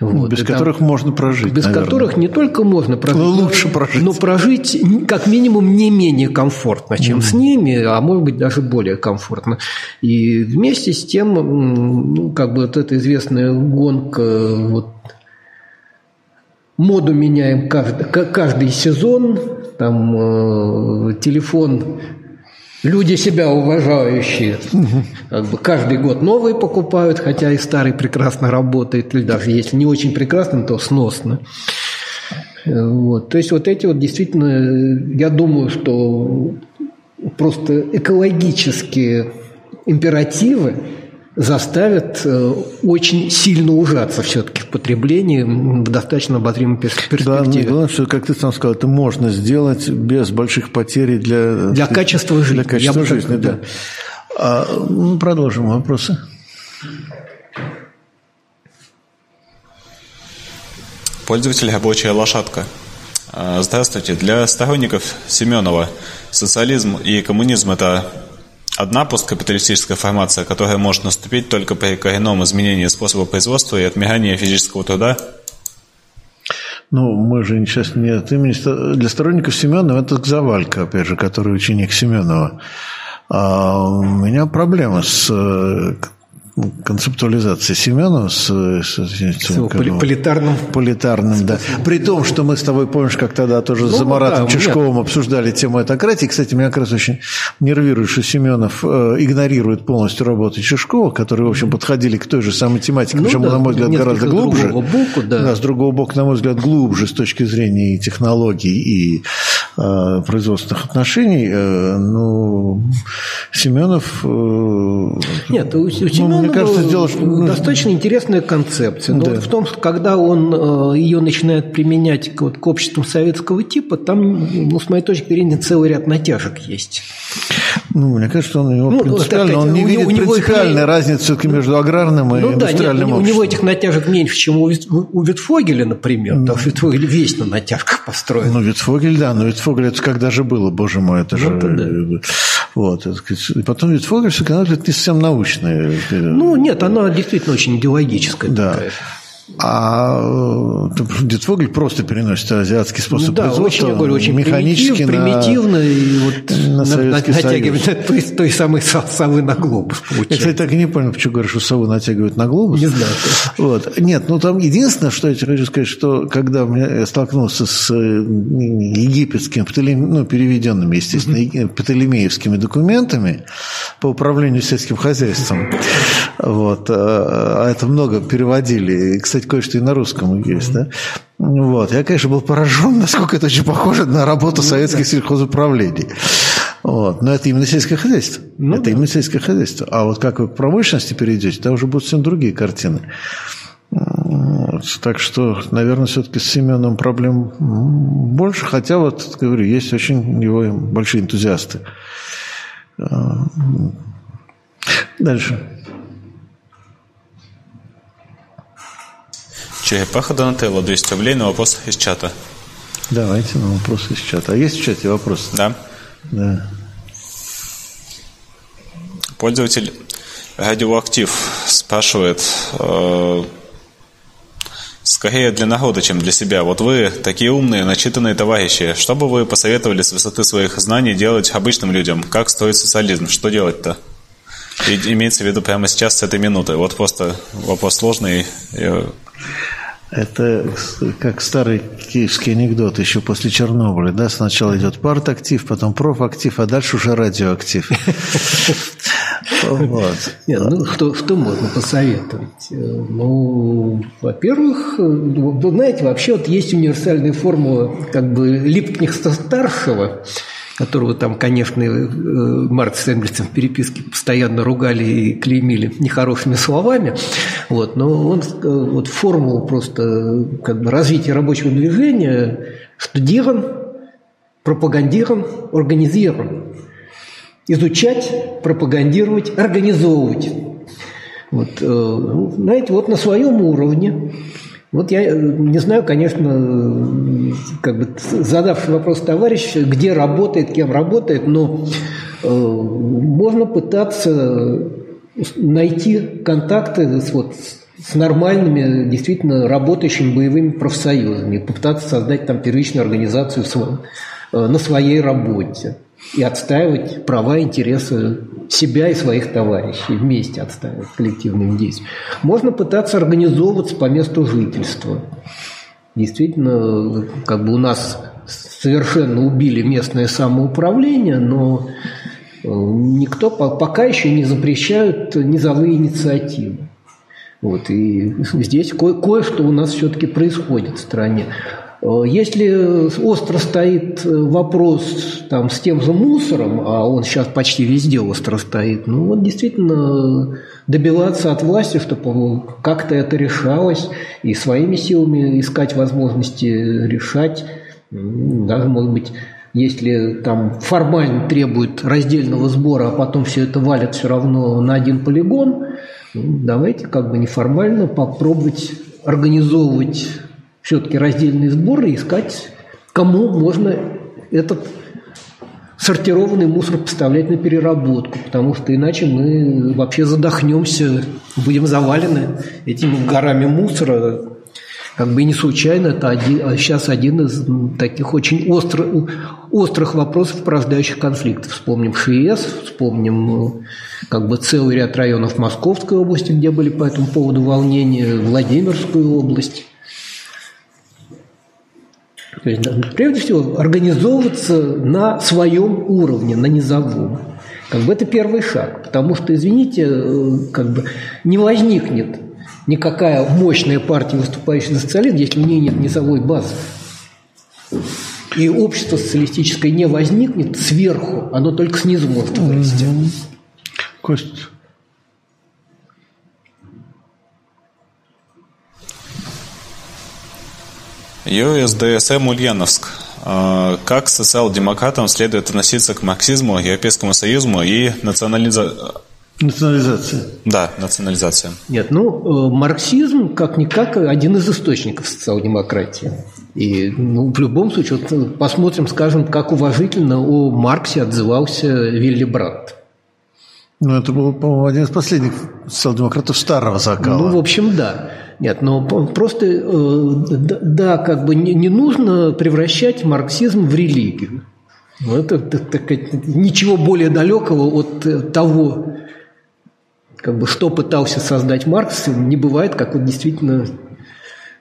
A: Вот, без которых там, можно прожить.
B: Без наверное. которых не только можно прожить,
A: но лучше прожить.
B: Но прожить как минимум не менее комфортно, чем mm. с ними, а может быть даже более комфортно. И вместе с тем, ну, как бы вот эта известная гонка, вот моду меняем каждый, каждый сезон, там э, телефон люди себя уважающие, как бы каждый год новые покупают, хотя и старый прекрасно работает, или даже если не очень прекрасно, то сносно. Вот. То есть вот эти вот действительно, я думаю, что просто экологические императивы заставят э, очень сильно ужаться все-таки в потреблении в достаточно обозримой перспективе. Да,
A: ну, главное, что, как ты сам сказал, это можно сделать без больших потерь для...
B: Для качества жизни.
A: Для качества жизни, да. да. А, ну, продолжим вопросы.
C: Пользователь «Рабочая лошадка». А, здравствуйте. Для сторонников Семенова социализм и коммунизм – это Одна посткапиталистическая формация, которая может наступить только при коренном изменении способа производства и отмирании физического труда?
A: Ну, мы же сейчас не от имени... Для сторонников Семенова это Завалька, опять же, который ученик Семенова. А у меня проблема с концептуализации Семенова с, с, с, с
B: политарным.
A: Политарным, да. При том, что мы с тобой, помнишь, как тогда тоже ну, за Маратом да, Чешковым обсуждали тему этократии. Кстати, меня как раз очень нервирует, что Семенов э, игнорирует полностью работу Чешкова, которые, в общем, подходили к той же самой тематике, ну, причем, да, на мой взгляд, гораздо глубже.
B: Боку, да.
A: да, с другого бока, на мой взгляд, глубже с точки зрения и технологий, и э, производственных отношений, э, ну, Семенов...
B: Нет, у, у Семенова ну, мне кажется, сделал, ну, достаточно интересная концепция. Но да. вот в том, что когда он ее начинает применять к, вот, к обществам советского типа, там, ну, с моей точки зрения, целый ряд натяжек есть.
A: Ну, мне кажется, он, его ну, принципиально, сказать, он не видит него принципиальной их... разницы все-таки между аграрным и ну, индустриальным
B: да, нет, У него этих натяжек меньше, чем у, у Витфогеля, например. Mm. Потому что Витфогель весь на натяжках построен.
A: Ну, Витфогель, да, но Витфогель это когда же было, боже мой, это же... Ну, да. Вот, и потом Витфогель все-таки это не совсем научная.
B: Ну, нет, она действительно очень идеологическая.
A: Да. Такая. А э, Дитфогель просто переносит азиатский способ ну, да, производства.
B: Очень, я говорю, очень
A: механически
B: примитивно, на, и вот на, Советский на, натягивает той, той самой совы на глобус.
A: Получается. Я, кстати, так и не понял, почему говоришь, что сову натягивают на глобус.
B: Не знаю.
A: Вот. Нет, ну там единственное, что я тебе хочу сказать, что когда я столкнулся с э, египетскими, ну, переведенными, естественно, mm-hmm. птолемеевскими документами по управлению сельским хозяйством, вот, а это много переводили, кстати, кстати, кое-что и на русском есть, да? Вот. Я, конечно, был поражен, насколько это очень похоже на работу ну, советских сельхозуправлений. Вот. Но это именно сельское хозяйство. Ну, это да. именно сельское хозяйство. А вот как вы к промышленности перейдете, там уже будут совсем другие картины. Вот. Так что, наверное, все-таки с Семеном проблем больше, хотя вот, говорю, есть очень его большие энтузиасты. А, дальше.
C: Черепаха Донателло, 200 рублей на вопрос из чата.
A: Давайте на вопрос из чата. А есть в чате вопрос?
C: Да.
A: Да.
C: Пользователь Радиоактив спрашивает, э, скорее для народа, чем для себя. Вот вы такие умные, начитанные товарищи. Что бы вы посоветовали с высоты своих знаний делать обычным людям? Как строить социализм? Что делать-то? И имеется в виду прямо сейчас, с этой минуты. Вот просто вопрос сложный.
A: Это как старый киевский анекдот еще после Чернобыля. Да? Сначала идет партактив, потом профактив, а дальше уже радиоактив.
B: Вот. Нет, ну, что, что можно посоветовать? Ну, во-первых, вы знаете, вообще вот есть универсальная формула как бы Липкнихта-старшего, которого там, конечно, э, Марк с Энгельсом в переписке постоянно ругали и клеймили нехорошими словами, вот, но он э, вот формулу просто как бы развития рабочего движения студирован, пропагандирован, организирован. Изучать, пропагандировать, организовывать. Вот, э, ну, знаете, вот на своем уровне вот я э, не знаю, конечно, как бы задавший вопрос товарищ, где работает, кем работает, но э, можно пытаться найти контакты с, вот, с нормальными, действительно работающими боевыми профсоюзами, попытаться создать там первичную организацию э, на своей работе и отстаивать права интересы себя и своих товарищей, вместе отстаивать коллективным действием. Можно пытаться организовываться по месту жительства. Действительно, как бы у нас совершенно убили местное самоуправление, но э, никто пока еще не запрещают низовые инициативы. Вот, и здесь ко- кое-что у нас все-таки происходит в стране. Э, если остро стоит э, вопрос там, с тем же мусором, а он сейчас почти везде остро стоит, ну вот действительно добиваться от власти, чтобы как-то это решалось, и своими силами искать возможности решать, даже, может быть, если там формально требует раздельного сбора, а потом все это валят все равно на один полигон, ну, давайте как бы неформально попробовать организовывать все-таки раздельные сборы и искать, кому можно этот сортированный мусор поставлять на переработку, потому что иначе мы вообще задохнемся, будем завалены этими горами мусора. Как бы не случайно, это один, а сейчас один из таких очень острых, острых вопросов, порождающих конфликты. Вспомним ШИЭС, вспомним как бы целый ряд районов Московской области, где были по этому поводу волнения, Владимирскую область. То есть, прежде всего, организовываться на своем уровне, на низовом. Как бы это первый шаг, потому что, извините, э, как бы не возникнет никакая мощная партия, выступающая за социализм, если у нее нет низовой базы. И общество социалистическое не возникнет сверху, оно только снизу может вырасти. Угу.
A: Кость.
C: ЮСДСМ Ульяновск. А, как социал-демократам следует относиться к марксизму, Европейскому Союзу и национализации?
A: Национализация.
C: Да, национализация.
B: Нет, ну, э, марксизм как-никак один из источников социал-демократии. И ну, в любом случае, вот э, посмотрим, скажем, как уважительно о Марксе отзывался Вилли Брандт.
A: Ну, это был, по-моему, один из последних социал-демократов старого закала.
B: Ну, в общем, да. Нет, но просто, э, да, как бы не, нужно превращать марксизм в религию. Ну, это, это ничего более далекого от того, как бы, что пытался создать Маркс, не бывает, как вот действительно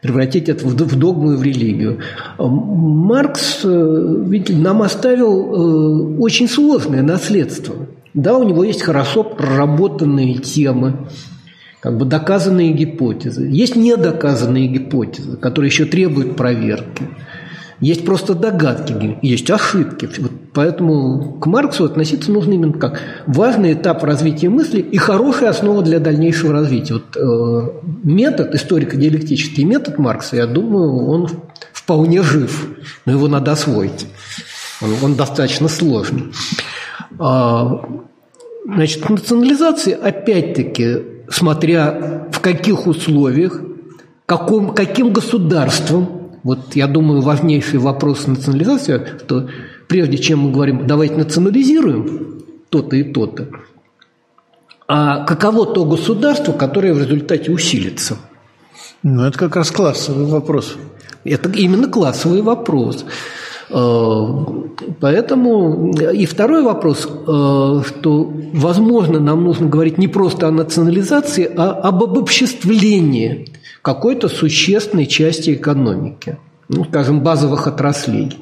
B: превратить это в догму и в религию. Маркс, э, видите, нам оставил э, очень сложное наследство. Да, у него есть хорошо проработанные темы, как бы доказанные гипотезы. Есть недоказанные гипотезы, которые еще требуют проверки. Есть просто догадки, есть ошибки. Вот поэтому к Марксу относиться нужно именно как важный этап развития мысли и хорошая основа для дальнейшего развития. Вот, э, метод, историко-диалектический метод Маркса, я думаю, он вполне жив, но его надо освоить. Он, он достаточно сложный. Значит, национализация, опять-таки, смотря в каких условиях, каком, каким государством, вот я думаю, важнейший вопрос национализации, что прежде чем мы говорим, давайте национализируем то-то и то-то, а каково то государство, которое в результате усилится?
A: Ну, это как раз классовый вопрос.
B: Это именно классовый вопрос. Э, поэтому и второй вопрос, э, что, возможно, нам нужно говорить не просто о национализации, а об обобществлении какой-то существенной части экономики, ну, скажем, базовых отраслей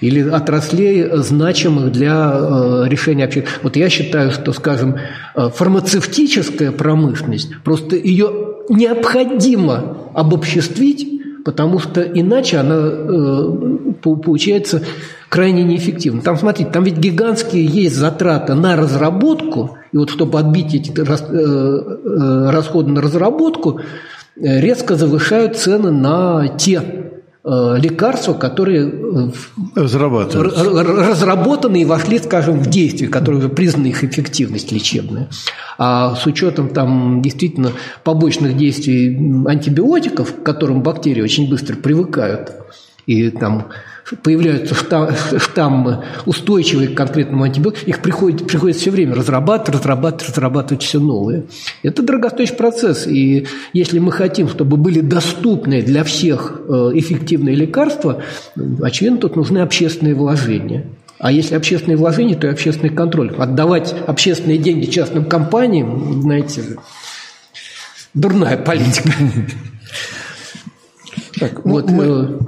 B: или отраслей, значимых для э, решения общения. Вот я считаю, что, скажем, фармацевтическая промышленность, просто ее необходимо обобществить потому что иначе она э, получается крайне неэффективно. Там, смотрите, там ведь гигантские есть затраты на разработку, и вот чтобы отбить эти э, э, расходы на разработку, резко завышают цены на те лекарства, которые разработаны и вошли, скажем, в действие, которые уже признаны их эффективность лечебная. А с учетом там действительно побочных действий антибиотиков, к которым бактерии очень быстро привыкают, и там появляются штаммы устойчивые к конкретному антибиотику, их приходит, приходится все время разрабатывать, разрабатывать, разрабатывать все новое. Это дорогостоящий процесс, и если мы хотим, чтобы были доступны для всех э, эффективные лекарства, очевидно, тут нужны общественные вложения. А если общественные вложения, то и общественный контроль. Отдавать общественные деньги частным компаниям, знаете, дурная политика. Так, ну, вот, мы... э,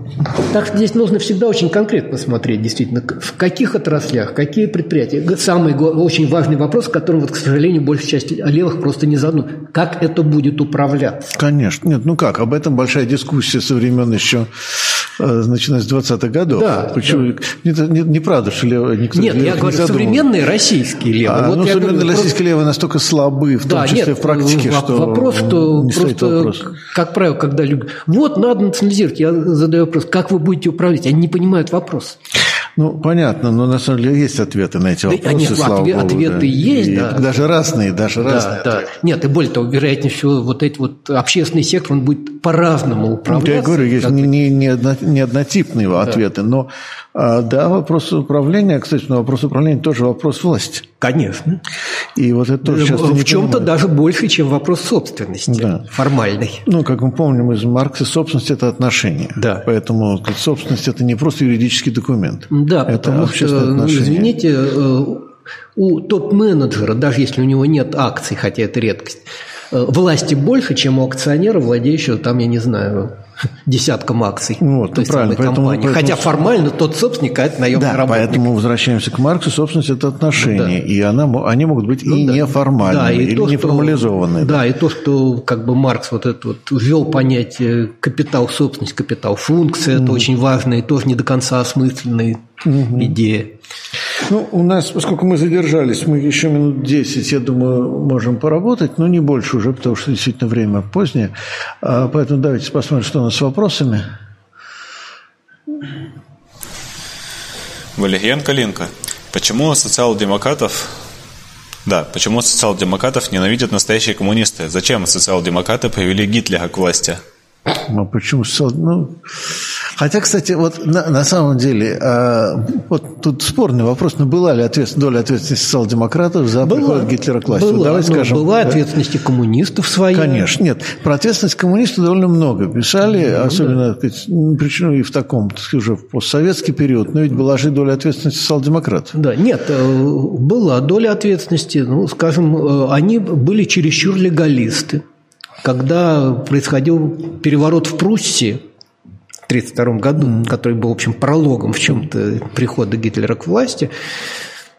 B: так что здесь нужно всегда очень конкретно смотреть, действительно, в каких отраслях, какие предприятия. Самый очень важный вопрос, которым, вот, к сожалению, большая часть левых просто не задумывают. Как это будет управляться?
A: Конечно. Нет, ну как, об этом большая дискуссия со времен еще э, начиная с 20-х годов.
B: Да,
A: Почему? Да. Не, не, неправда, что левые никто
B: Нет, я говорю, не современные российские левые.
A: А, вот ну, современные говорю, российские просто... левые настолько слабы, в том да, числе нет, в практике,
B: что вопрос, что не просто, вопрос. как правило, когда люди... Вот, надо национализировать. Я задаю вопрос, как вы будете управлять? Они не понимают вопрос.
A: Ну, понятно, но на самом деле есть ответы на эти вопросы,
B: нет, слава ответ, Богу. Ответы да. есть, и да.
A: Даже разные, даже да, разные
B: да. Ответы. Нет, и более того, вероятнее всего, вот этот вот общественный сектор, он будет по-разному управляться.
A: Я говорю, есть не, не, не, одно, не однотипные да. ответы, но а, да, вопрос управления, кстати, но вопрос управления тоже вопрос власти.
B: Конечно.
A: И вот это тоже часто
B: В чем-то даже больше, чем вопрос собственности да. формальной.
A: Ну, как мы помним из Маркса, собственность – это отношение.
B: Да.
A: Поэтому собственность – это не просто юридический документ.
B: Да, это потому что, ну, извините, э, у топ-менеджера, даже если у него нет акций, хотя это редкость, э, власти больше, чем у акционера, владеющего там, я не знаю, десятком акций.
A: Вот,
B: той
A: правильно.
B: Поэтому, поэтому... Хотя формально тот собственник, а это наемный
A: да,
B: работник.
A: поэтому возвращаемся к Марксу. Собственность – это отношения. Ну, да. И она, они могут быть ну, и да. неформальными, да, и или то, неформализованные.
B: Да, и то, что как бы Маркс вот это вот ввел понятие капитал собственность, капитал функция, mm. это очень важно и тоже не до конца осмысленные угу. идея.
A: Ну, у нас, поскольку мы задержались, мы еще минут 10, я думаю, можем поработать, но не больше уже, потому что действительно время позднее. А, поэтому давайте посмотрим, что нас с вопросами.
C: Валерьян Калинка. Почему социал-демократов да, почему социал-демократов ненавидят настоящие коммунисты? Зачем социал-демократы привели Гитлера к власти?
A: Ну, почему социал... Ну, Хотя, кстати, вот на, на самом деле, э, вот тут спорный вопрос, но была ли ответственность, доля ответственности социал-демократов за была, приход Гитлера к власти?
B: Была, Давай ну, скажем, была да? ответственность коммунистов своя.
A: Конечно, нет. Про ответственность коммунистов довольно много писали, ну, особенно, да. причем и в таком, так сказать, уже в постсоветский период, но ведь была же доля ответственности социал-демократов.
B: Да, нет, э, была доля ответственности, ну, скажем, э, они были чересчур легалисты. Когда происходил переворот в Пруссии, 1932 году, mm-hmm. который был, в общем, прологом в чем-то прихода Гитлера к власти,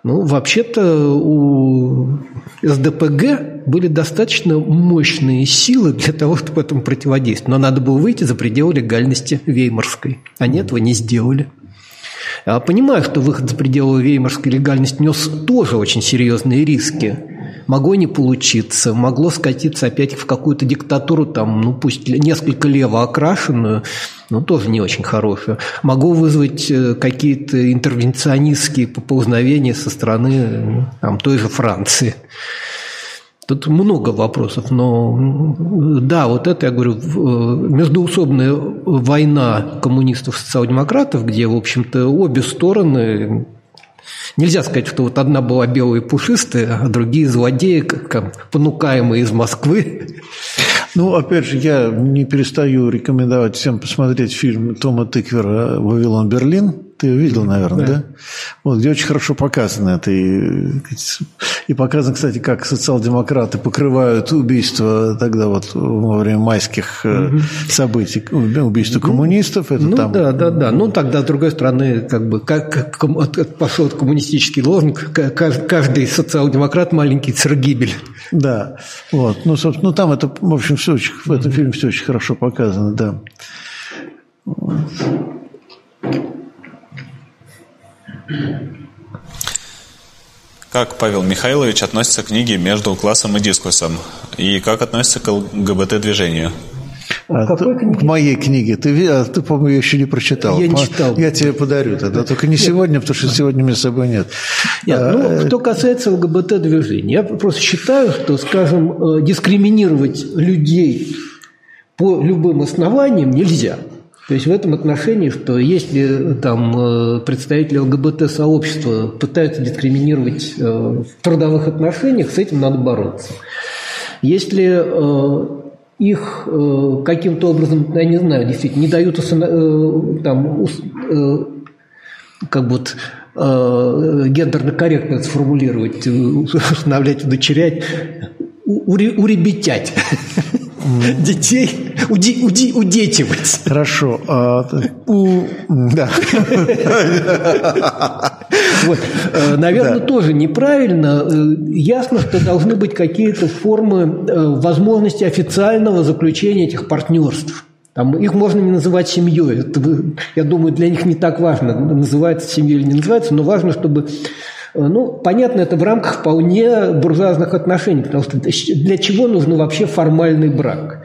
B: ну, вообще-то у СДПГ были достаточно мощные силы для того, чтобы этому противодействовать. Но надо было выйти за пределы легальности Веймарской. Они этого не сделали. Я понимаю, что выход за пределы Веймарской легальности нес тоже очень серьезные риски могло не получиться, могло скатиться опять в какую-то диктатуру, там, ну пусть несколько лево окрашенную, но тоже не очень хорошую. Могло вызвать э, какие-то интервенционистские поползновения со стороны там, той же Франции. Тут много вопросов, но да, вот это, я говорю, э, междуусобная война коммунистов и социал-демократов, где, в общем-то, обе стороны Нельзя сказать, что вот одна была белая и пушистая, а другие злодеи, как, понукаемые из Москвы.
A: Ну, опять же, я не перестаю рекомендовать всем посмотреть фильм Тома Тыквера «Вавилон Берлин». Ты видел, наверное, да? да? Вот, где очень хорошо показано это. И, и показано, кстати, как социал-демократы покрывают убийство тогда вот во время майских угу. событий, убийство коммунистов. Это
B: ну,
A: там...
B: да, да, да. Ну, тогда, с другой стороны, как бы, как, как пошел коммунистический лозунг, каждый социал-демократ маленький царгибель.
A: Да, вот. Ну, собственно, ну, там это, в общем, все очень, в этом фильме все очень хорошо показано, да. Вот.
C: Как Павел Михайлович относится к книге «Между классом и дискурсом» и как относится к ЛГБТ-движению?
A: А, Какой к моей книге. Ты, а, ты по-моему, ее еще не прочитал.
B: Я не читал.
A: Я тебе подарю тогда. Только не нет. сегодня, потому что сегодня меня с собой нет.
B: нет а, ну, что касается ЛГБТ-движения, я просто считаю, что, скажем, э, дискриминировать людей по любым основаниям нельзя. То есть в этом отношении, что если там э, представители ЛГБТ-сообщества пытаются дискриминировать э, в трудовых отношениях, с этим надо бороться. Если э, их каким-то образом, я не знаю, действительно, не дают там, как бы гендерно корректно сформулировать, устанавливать, удочерять, уребетять детей уди, уди, удетивать.
A: Хорошо. А, у, да.
B: Вот. Э, Наверное, да. тоже неправильно. Э, ясно, что должны быть какие-то формы э, возможности официального заключения этих партнерств. Там, их можно не называть семьей. Это, я думаю, для них не так важно, называется семьей или не называется, но важно, чтобы ну, понятно, это в рамках вполне буржуазных отношений, потому что для чего нужен вообще формальный брак?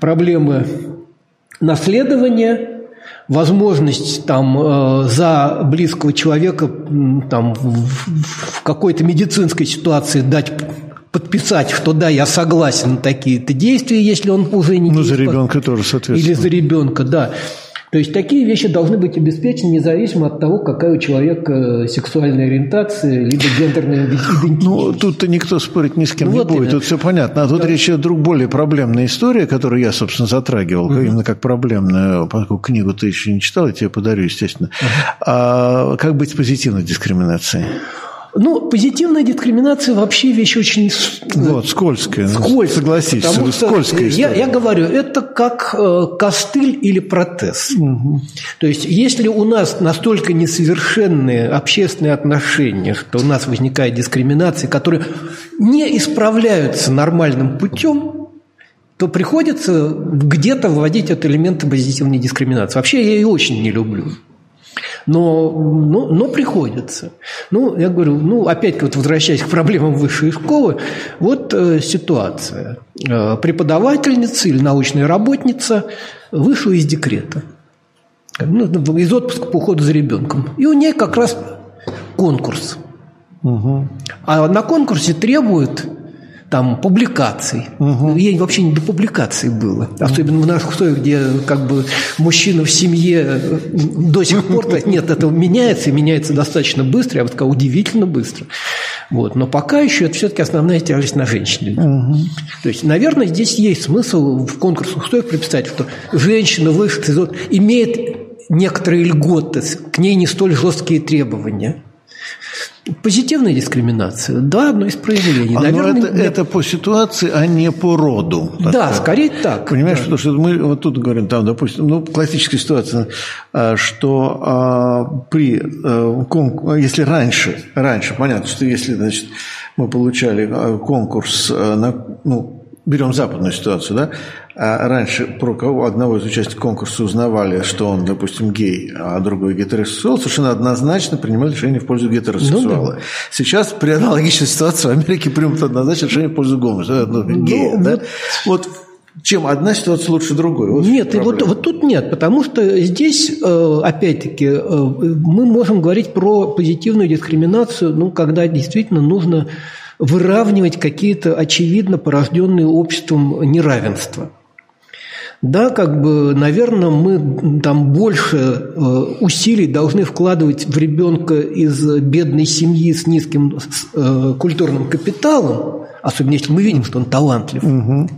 B: Проблемы наследования, возможность там э, за близкого человека там в, в какой-то медицинской ситуации дать подписать, что да, я согласен на такие-то действия, если он уже не
A: Ну, за ребенка тоже, соответственно.
B: Или за ребенка, да. То есть такие вещи должны быть обеспечены независимо от того, какая у человека сексуальная ориентация, либо гендерная идентичность.
A: Ну, тут-то никто спорить ни с кем ну, не вот будет, именно. тут все понятно. А тут да. речь о друг более проблемная история, которую я, собственно, затрагивал, угу. именно как проблемную, поскольку книгу ты еще не читал, я тебе подарю, естественно. Угу. А как быть с позитивной дискриминацией?
B: Ну, позитивная дискриминация вообще вещь очень
A: вот, скользкая.
B: Скользкая.
A: Согласись, потому скользкая
B: я, я говорю, это как э, костыль или протез. Угу. То есть, если у нас настолько несовершенные общественные отношения, что у нас возникает дискриминация, которые не исправляются нормальным путем, то приходится где-то вводить этот элемент позитивной дискриминации. Вообще я ее очень не люблю. Но, но, но приходится. Ну, я говорю, ну, опять вот возвращаясь к проблемам высшей школы, вот э, ситуация. Э, преподавательница или научная работница вышла из декрета, ну, из отпуска по уходу за ребенком. И у нее как раз конкурс. Угу. А на конкурсе требуют там публикаций. Угу. Ей вообще не до публикаций было. Особенно в наших условиях, где как бы мужчина в семье э, до сих пор нет, это меняется, и меняется достаточно быстро, я бы сказал, удивительно быстро. Вот. Но пока еще это все-таки основная тяжесть на женщине. Угу. То есть, наверное, здесь есть смысл в конкурсных условиях приписать, что женщина вышла из имеет некоторые льготы, к ней не столь жесткие требования. Позитивная дискриминация, да, одно из проявлений.
A: А, Наверное, это, это по ситуации, а не по роду.
B: Да, скорее так.
A: Понимаешь,
B: да.
A: потому что мы вот тут говорим, там, допустим, ну, классическая ситуация, а, что а, при, а, если раньше, раньше, понятно, что если, значит, мы получали конкурс на, ну, берем западную ситуацию, да, а раньше про кого одного из участников конкурса узнавали, что он, допустим, гей, а другой гетеросексуал, совершенно однозначно принимали решение в пользу гетеросексуала. Ну, да. Сейчас при аналогичной ситуации в Америке примут однозначно решение в пользу гомосексуала, ну, гея. Ну, да? Вот чем одна ситуация лучше другой?
B: Вот нет, вот, вот тут нет, потому что здесь, э, опять-таки, э, мы можем говорить про позитивную дискриминацию, ну, когда действительно нужно выравнивать какие-то очевидно порожденные обществом неравенства. Да, как бы, наверное, мы там больше э, усилий должны вкладывать в ребенка из бедной семьи с низким э, культурным капиталом, особенно если мы видим, что он талантлив.
A: Угу.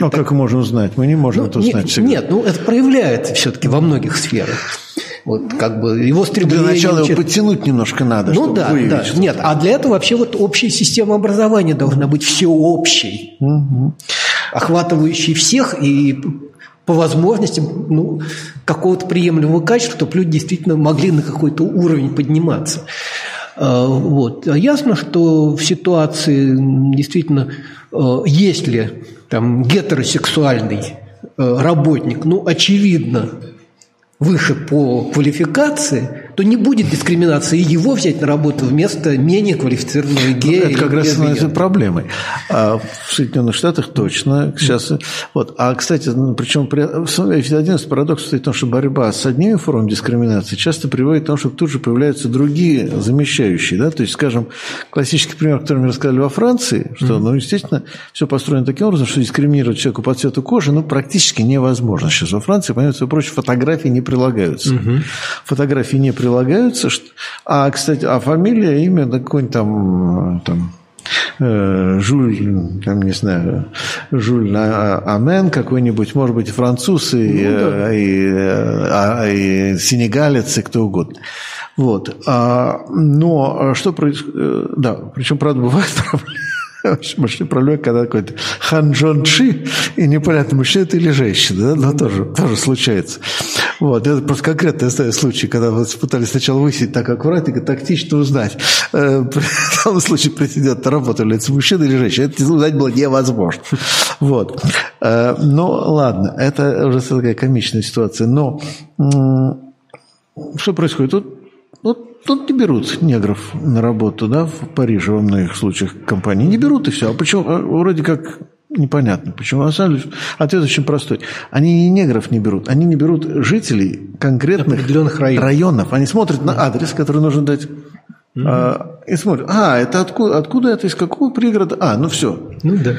A: А так, как можно узнать? Мы не можем ну, это узнать
B: нет, всегда. Нет, ну это проявляется все-таки во многих сферах. Вот как бы его стремление...
A: Для начала его подтянуть немножко надо,
B: ну, чтобы да, выявить. Да. Что Нет, а для этого вообще вот общая система образования должна быть всеобщей, угу. охватывающей всех и по возможности ну, какого-то приемлемого качества, чтобы люди действительно могли на какой-то уровень подниматься. А, вот. А ясно, что в ситуации действительно, а, если там гетеросексуальный работник, ну, очевидно, выше по квалификации, то не будет дискриминации его взять на работу вместо менее квалифицированного ну, гея.
A: Ну, это как раз становится проблемой. А в Соединенных Штатах точно сейчас. Вот. А, кстати, ну, причем один из парадоксов стоит в том, что борьба с одними формами дискриминации часто приводит к тому, что тут же появляются другие замещающие. Да? То есть, скажем, классический пример, который мы рассказали во Франции, что, ну, естественно, все построено таким образом, что дискриминировать человека по цвету кожи ну, практически невозможно. Сейчас во Франции, помимо всего прочего, фотографии не прилагаются. Фотографии не прилагаются. А, кстати, а фамилия, имя, да, какой-нибудь там, там э, Жуль, там, не знаю, Жуль Амен какой-нибудь, может быть, француз и, ну, да. и, и, а, и сенегалец, и кто угодно. Вот. А, но что происходит? Э, да, причем, правда, бывают проблемы большой проблема, когда какой-то Хан Джон Чи, и непонятно, мужчина это или женщина, да, но тоже, тоже случается. Вот, это просто конкретный случай, когда вот пытались сначала высить так аккуратненько, тактично узнать, э, в данном случае претендент работу является мужчина или женщина, это узнать было невозможно. Вот. Э, но ладно, это уже такая комичная ситуация, но что происходит? Тут, вот Тут не берут негров на работу, да, в Париже во многих случаях компании. Не берут и все. А почему? А вроде как непонятно. Почему? На самом деле ответ очень простой. Они не негров не берут, они не берут жителей конкретных
B: районов.
A: районов. Они смотрят на адрес, который нужно дать. Mm-hmm. А, и смотрят, а, это откуда, откуда это, из какого пригорода? А, ну все.
B: Ну да.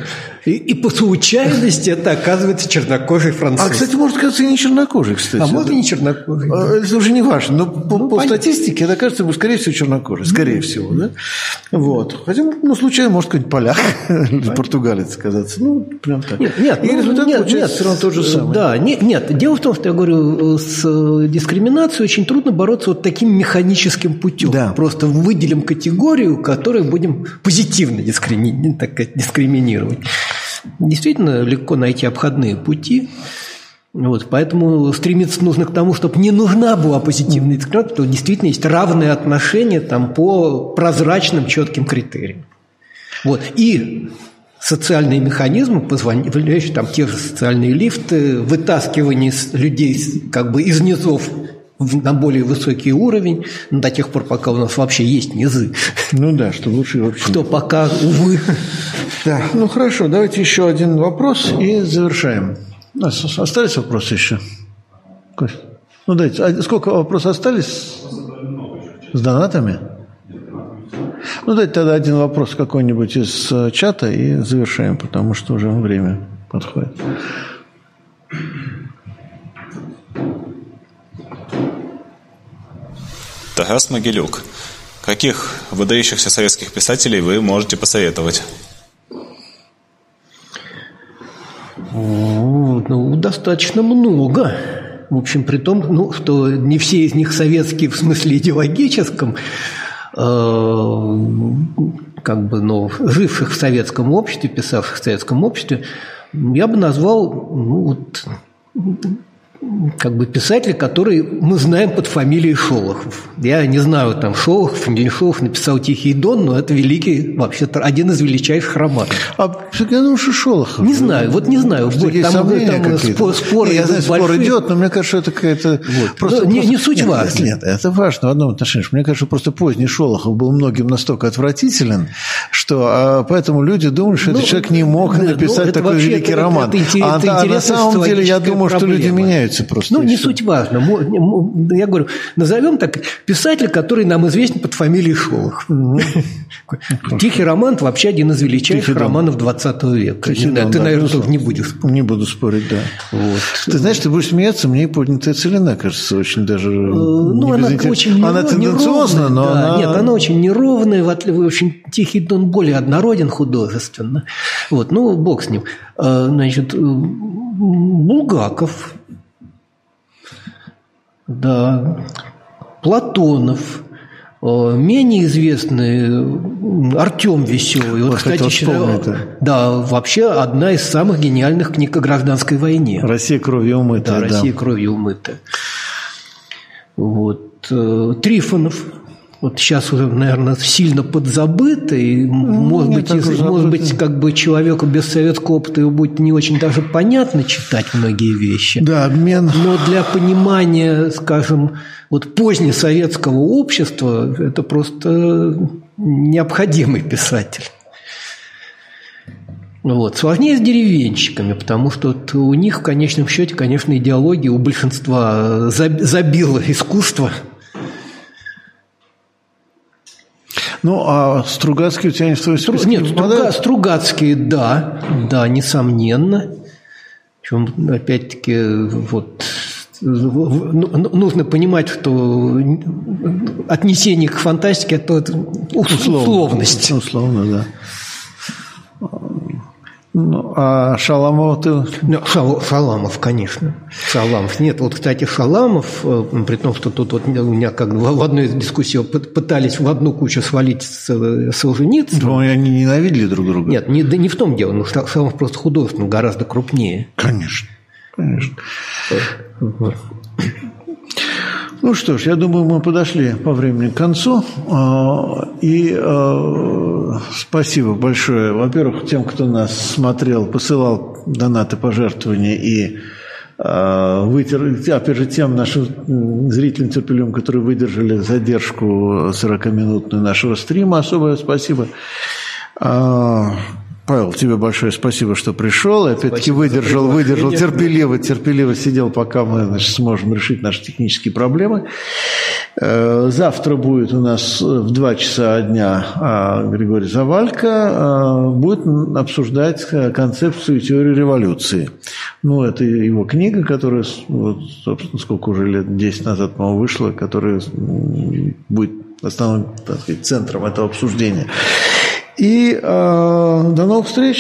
B: И, и по случайности это оказывается чернокожий француз.
A: А, кстати, может оказаться и не чернокожий, кстати.
B: А может и не чернокожий.
A: А, это уже не важно. Но по, ну, по статистике это кажется, скорее всего, чернокожий. Скорее mm-hmm. всего, да? Вот. Хотя, ну, случайно, может, какой-нибудь поляк или португалец оказаться. Ну, прям так.
B: Нет, нет. И ну, результат нет, нет, все равно тот же самый. Да, нет, нет. Дело в том, что я говорю, с дискриминацией очень трудно бороться вот таким механическим путем. Да. Просто выделим категорию, которую будем позитивно дискриминировать. Действительно легко найти обходные пути. Вот, поэтому стремиться нужно к тому, чтобы не нужна была позитивная дискриминация, то действительно есть равные отношения там, по прозрачным, четким критериям. Вот. И социальные механизмы, позволяющие там те же социальные лифты, вытаскивание людей как бы из низов на более высокий уровень, ну, до тех пор, пока у нас вообще есть низы.
A: Ну да, что лучше вообще.
B: Что пока, увы.
A: Да, ну хорошо, давайте еще один вопрос и завершаем. У нас остались вопросы еще? Ну дайте, а сколько вопросов остались? С донатами? Ну, дайте тогда один вопрос какой-нибудь из э, чата и завершаем, потому что уже время подходит.
C: Тарас Могилюк. Каких выдающихся советских писателей вы можете посоветовать?
B: Ну, достаточно много. В общем, при том, ну, что не все из них советские в смысле идеологическом, Э, как бы, ну, живших в советском обществе, писавших в советском обществе, я бы назвал ну, вот, как бы писатель, который мы знаем под фамилией Шолохов. Я не знаю, там Шолохов, не Шолохов написал «Тихий дон», но это великий, вообще-то, один из величайших романов.
A: А я думаю, что Шолохов.
B: Не знаю, вот не знаю.
A: Что там, сомнения там спор, спор, я знаю, спор идет, но мне кажется, это какая-то...
B: Вот. Просто, ну, не, просто... не суть
A: нет,
B: важно.
A: Нет, это важно в одном отношении. Мне кажется, просто поздний Шолохов был многим настолько отвратителен, что а, поэтому люди думали, что ну, этот человек не мог да, написать ну, такой великий это, роман. Это, это, а, это а на самом деле я думаю, что люди меняются просто.
B: Ну, не суть важно. Я говорю, назовем так писатель, который нам известен под фамилией Шолох. Тихий роман вообще один из величайших романов 20 века. Ты, наверное, тоже не будешь.
A: Не буду спорить, да. Ты знаешь, ты будешь смеяться, мне и поднятая целина кажется очень даже... Э,
B: ну, она очень
A: Она тенденциозна, но.
B: Нет, она очень неровная, в очень тихий, он более однороден художественно. Вот, ну, бог с ним. Э, значит, э, Булгаков, да, Платонов, э, менее известный Артем Веселый. Вот, кстати, считаю, да, вообще одна из самых гениальных книг о гражданской войне.
A: Россия кровью умыта.
B: Да, Россия да. кровью умыта. Вот. Э, Трифонов, вот сейчас уже, наверное, сильно подзабыто, и, ну, может, быть, если, может быть, как бы человеку без советского опыта его будет не очень даже понятно читать многие вещи.
A: Да, обмен.
B: Но для понимания, скажем, вот позднесоветского общества это просто необходимый писатель. Вот. Сложнее с деревенщиками, потому что у них в конечном счете, конечно, идеология у большинства забила искусство –
A: Ну, а Стругацкий у тебя не в твой
B: список Нет, Струга, Стругацкие, да, да, несомненно. Причем, опять-таки, вот ну, ну, нужно понимать, что отнесение к фантастике – это условность.
A: Условно, да. Ну, а Шаламов ты...
B: Ну, Шал, Шаламов, конечно. Шаламов. Нет, вот, кстати, Шаламов, э, при том, что тут вот у меня как в одной из дискуссий пытались в одну кучу свалить с э, Солженицыным.
A: Но они ненавидели друг друга.
B: Нет, не, да не в том дело. Ну, Шаламов просто художественно гораздо крупнее.
A: Конечно. Конечно. Ну что ж, я думаю, мы подошли по времени к концу. А, и а, спасибо большое, во-первых, тем, кто нас смотрел, посылал донаты, пожертвования и а, вытер, опять же, тем нашим зрителям терпеливым, которые выдержали задержку 40-минутную нашего стрима, особое спасибо. Павел, тебе большое спасибо, что пришел. И опять-таки выдержал, выдержал, терпеливо, терпеливо сидел, пока мы значит, сможем решить наши технические проблемы. Э, завтра будет у нас в 2 часа дня а, Григорий Завалько а, будет обсуждать концепцию и теорию революции. Ну, это его книга, которая, вот, собственно, сколько уже лет, 10 назад, по-моему, вышла, которая будет основным так сказать, центром этого обсуждения. И э, до новых встреч.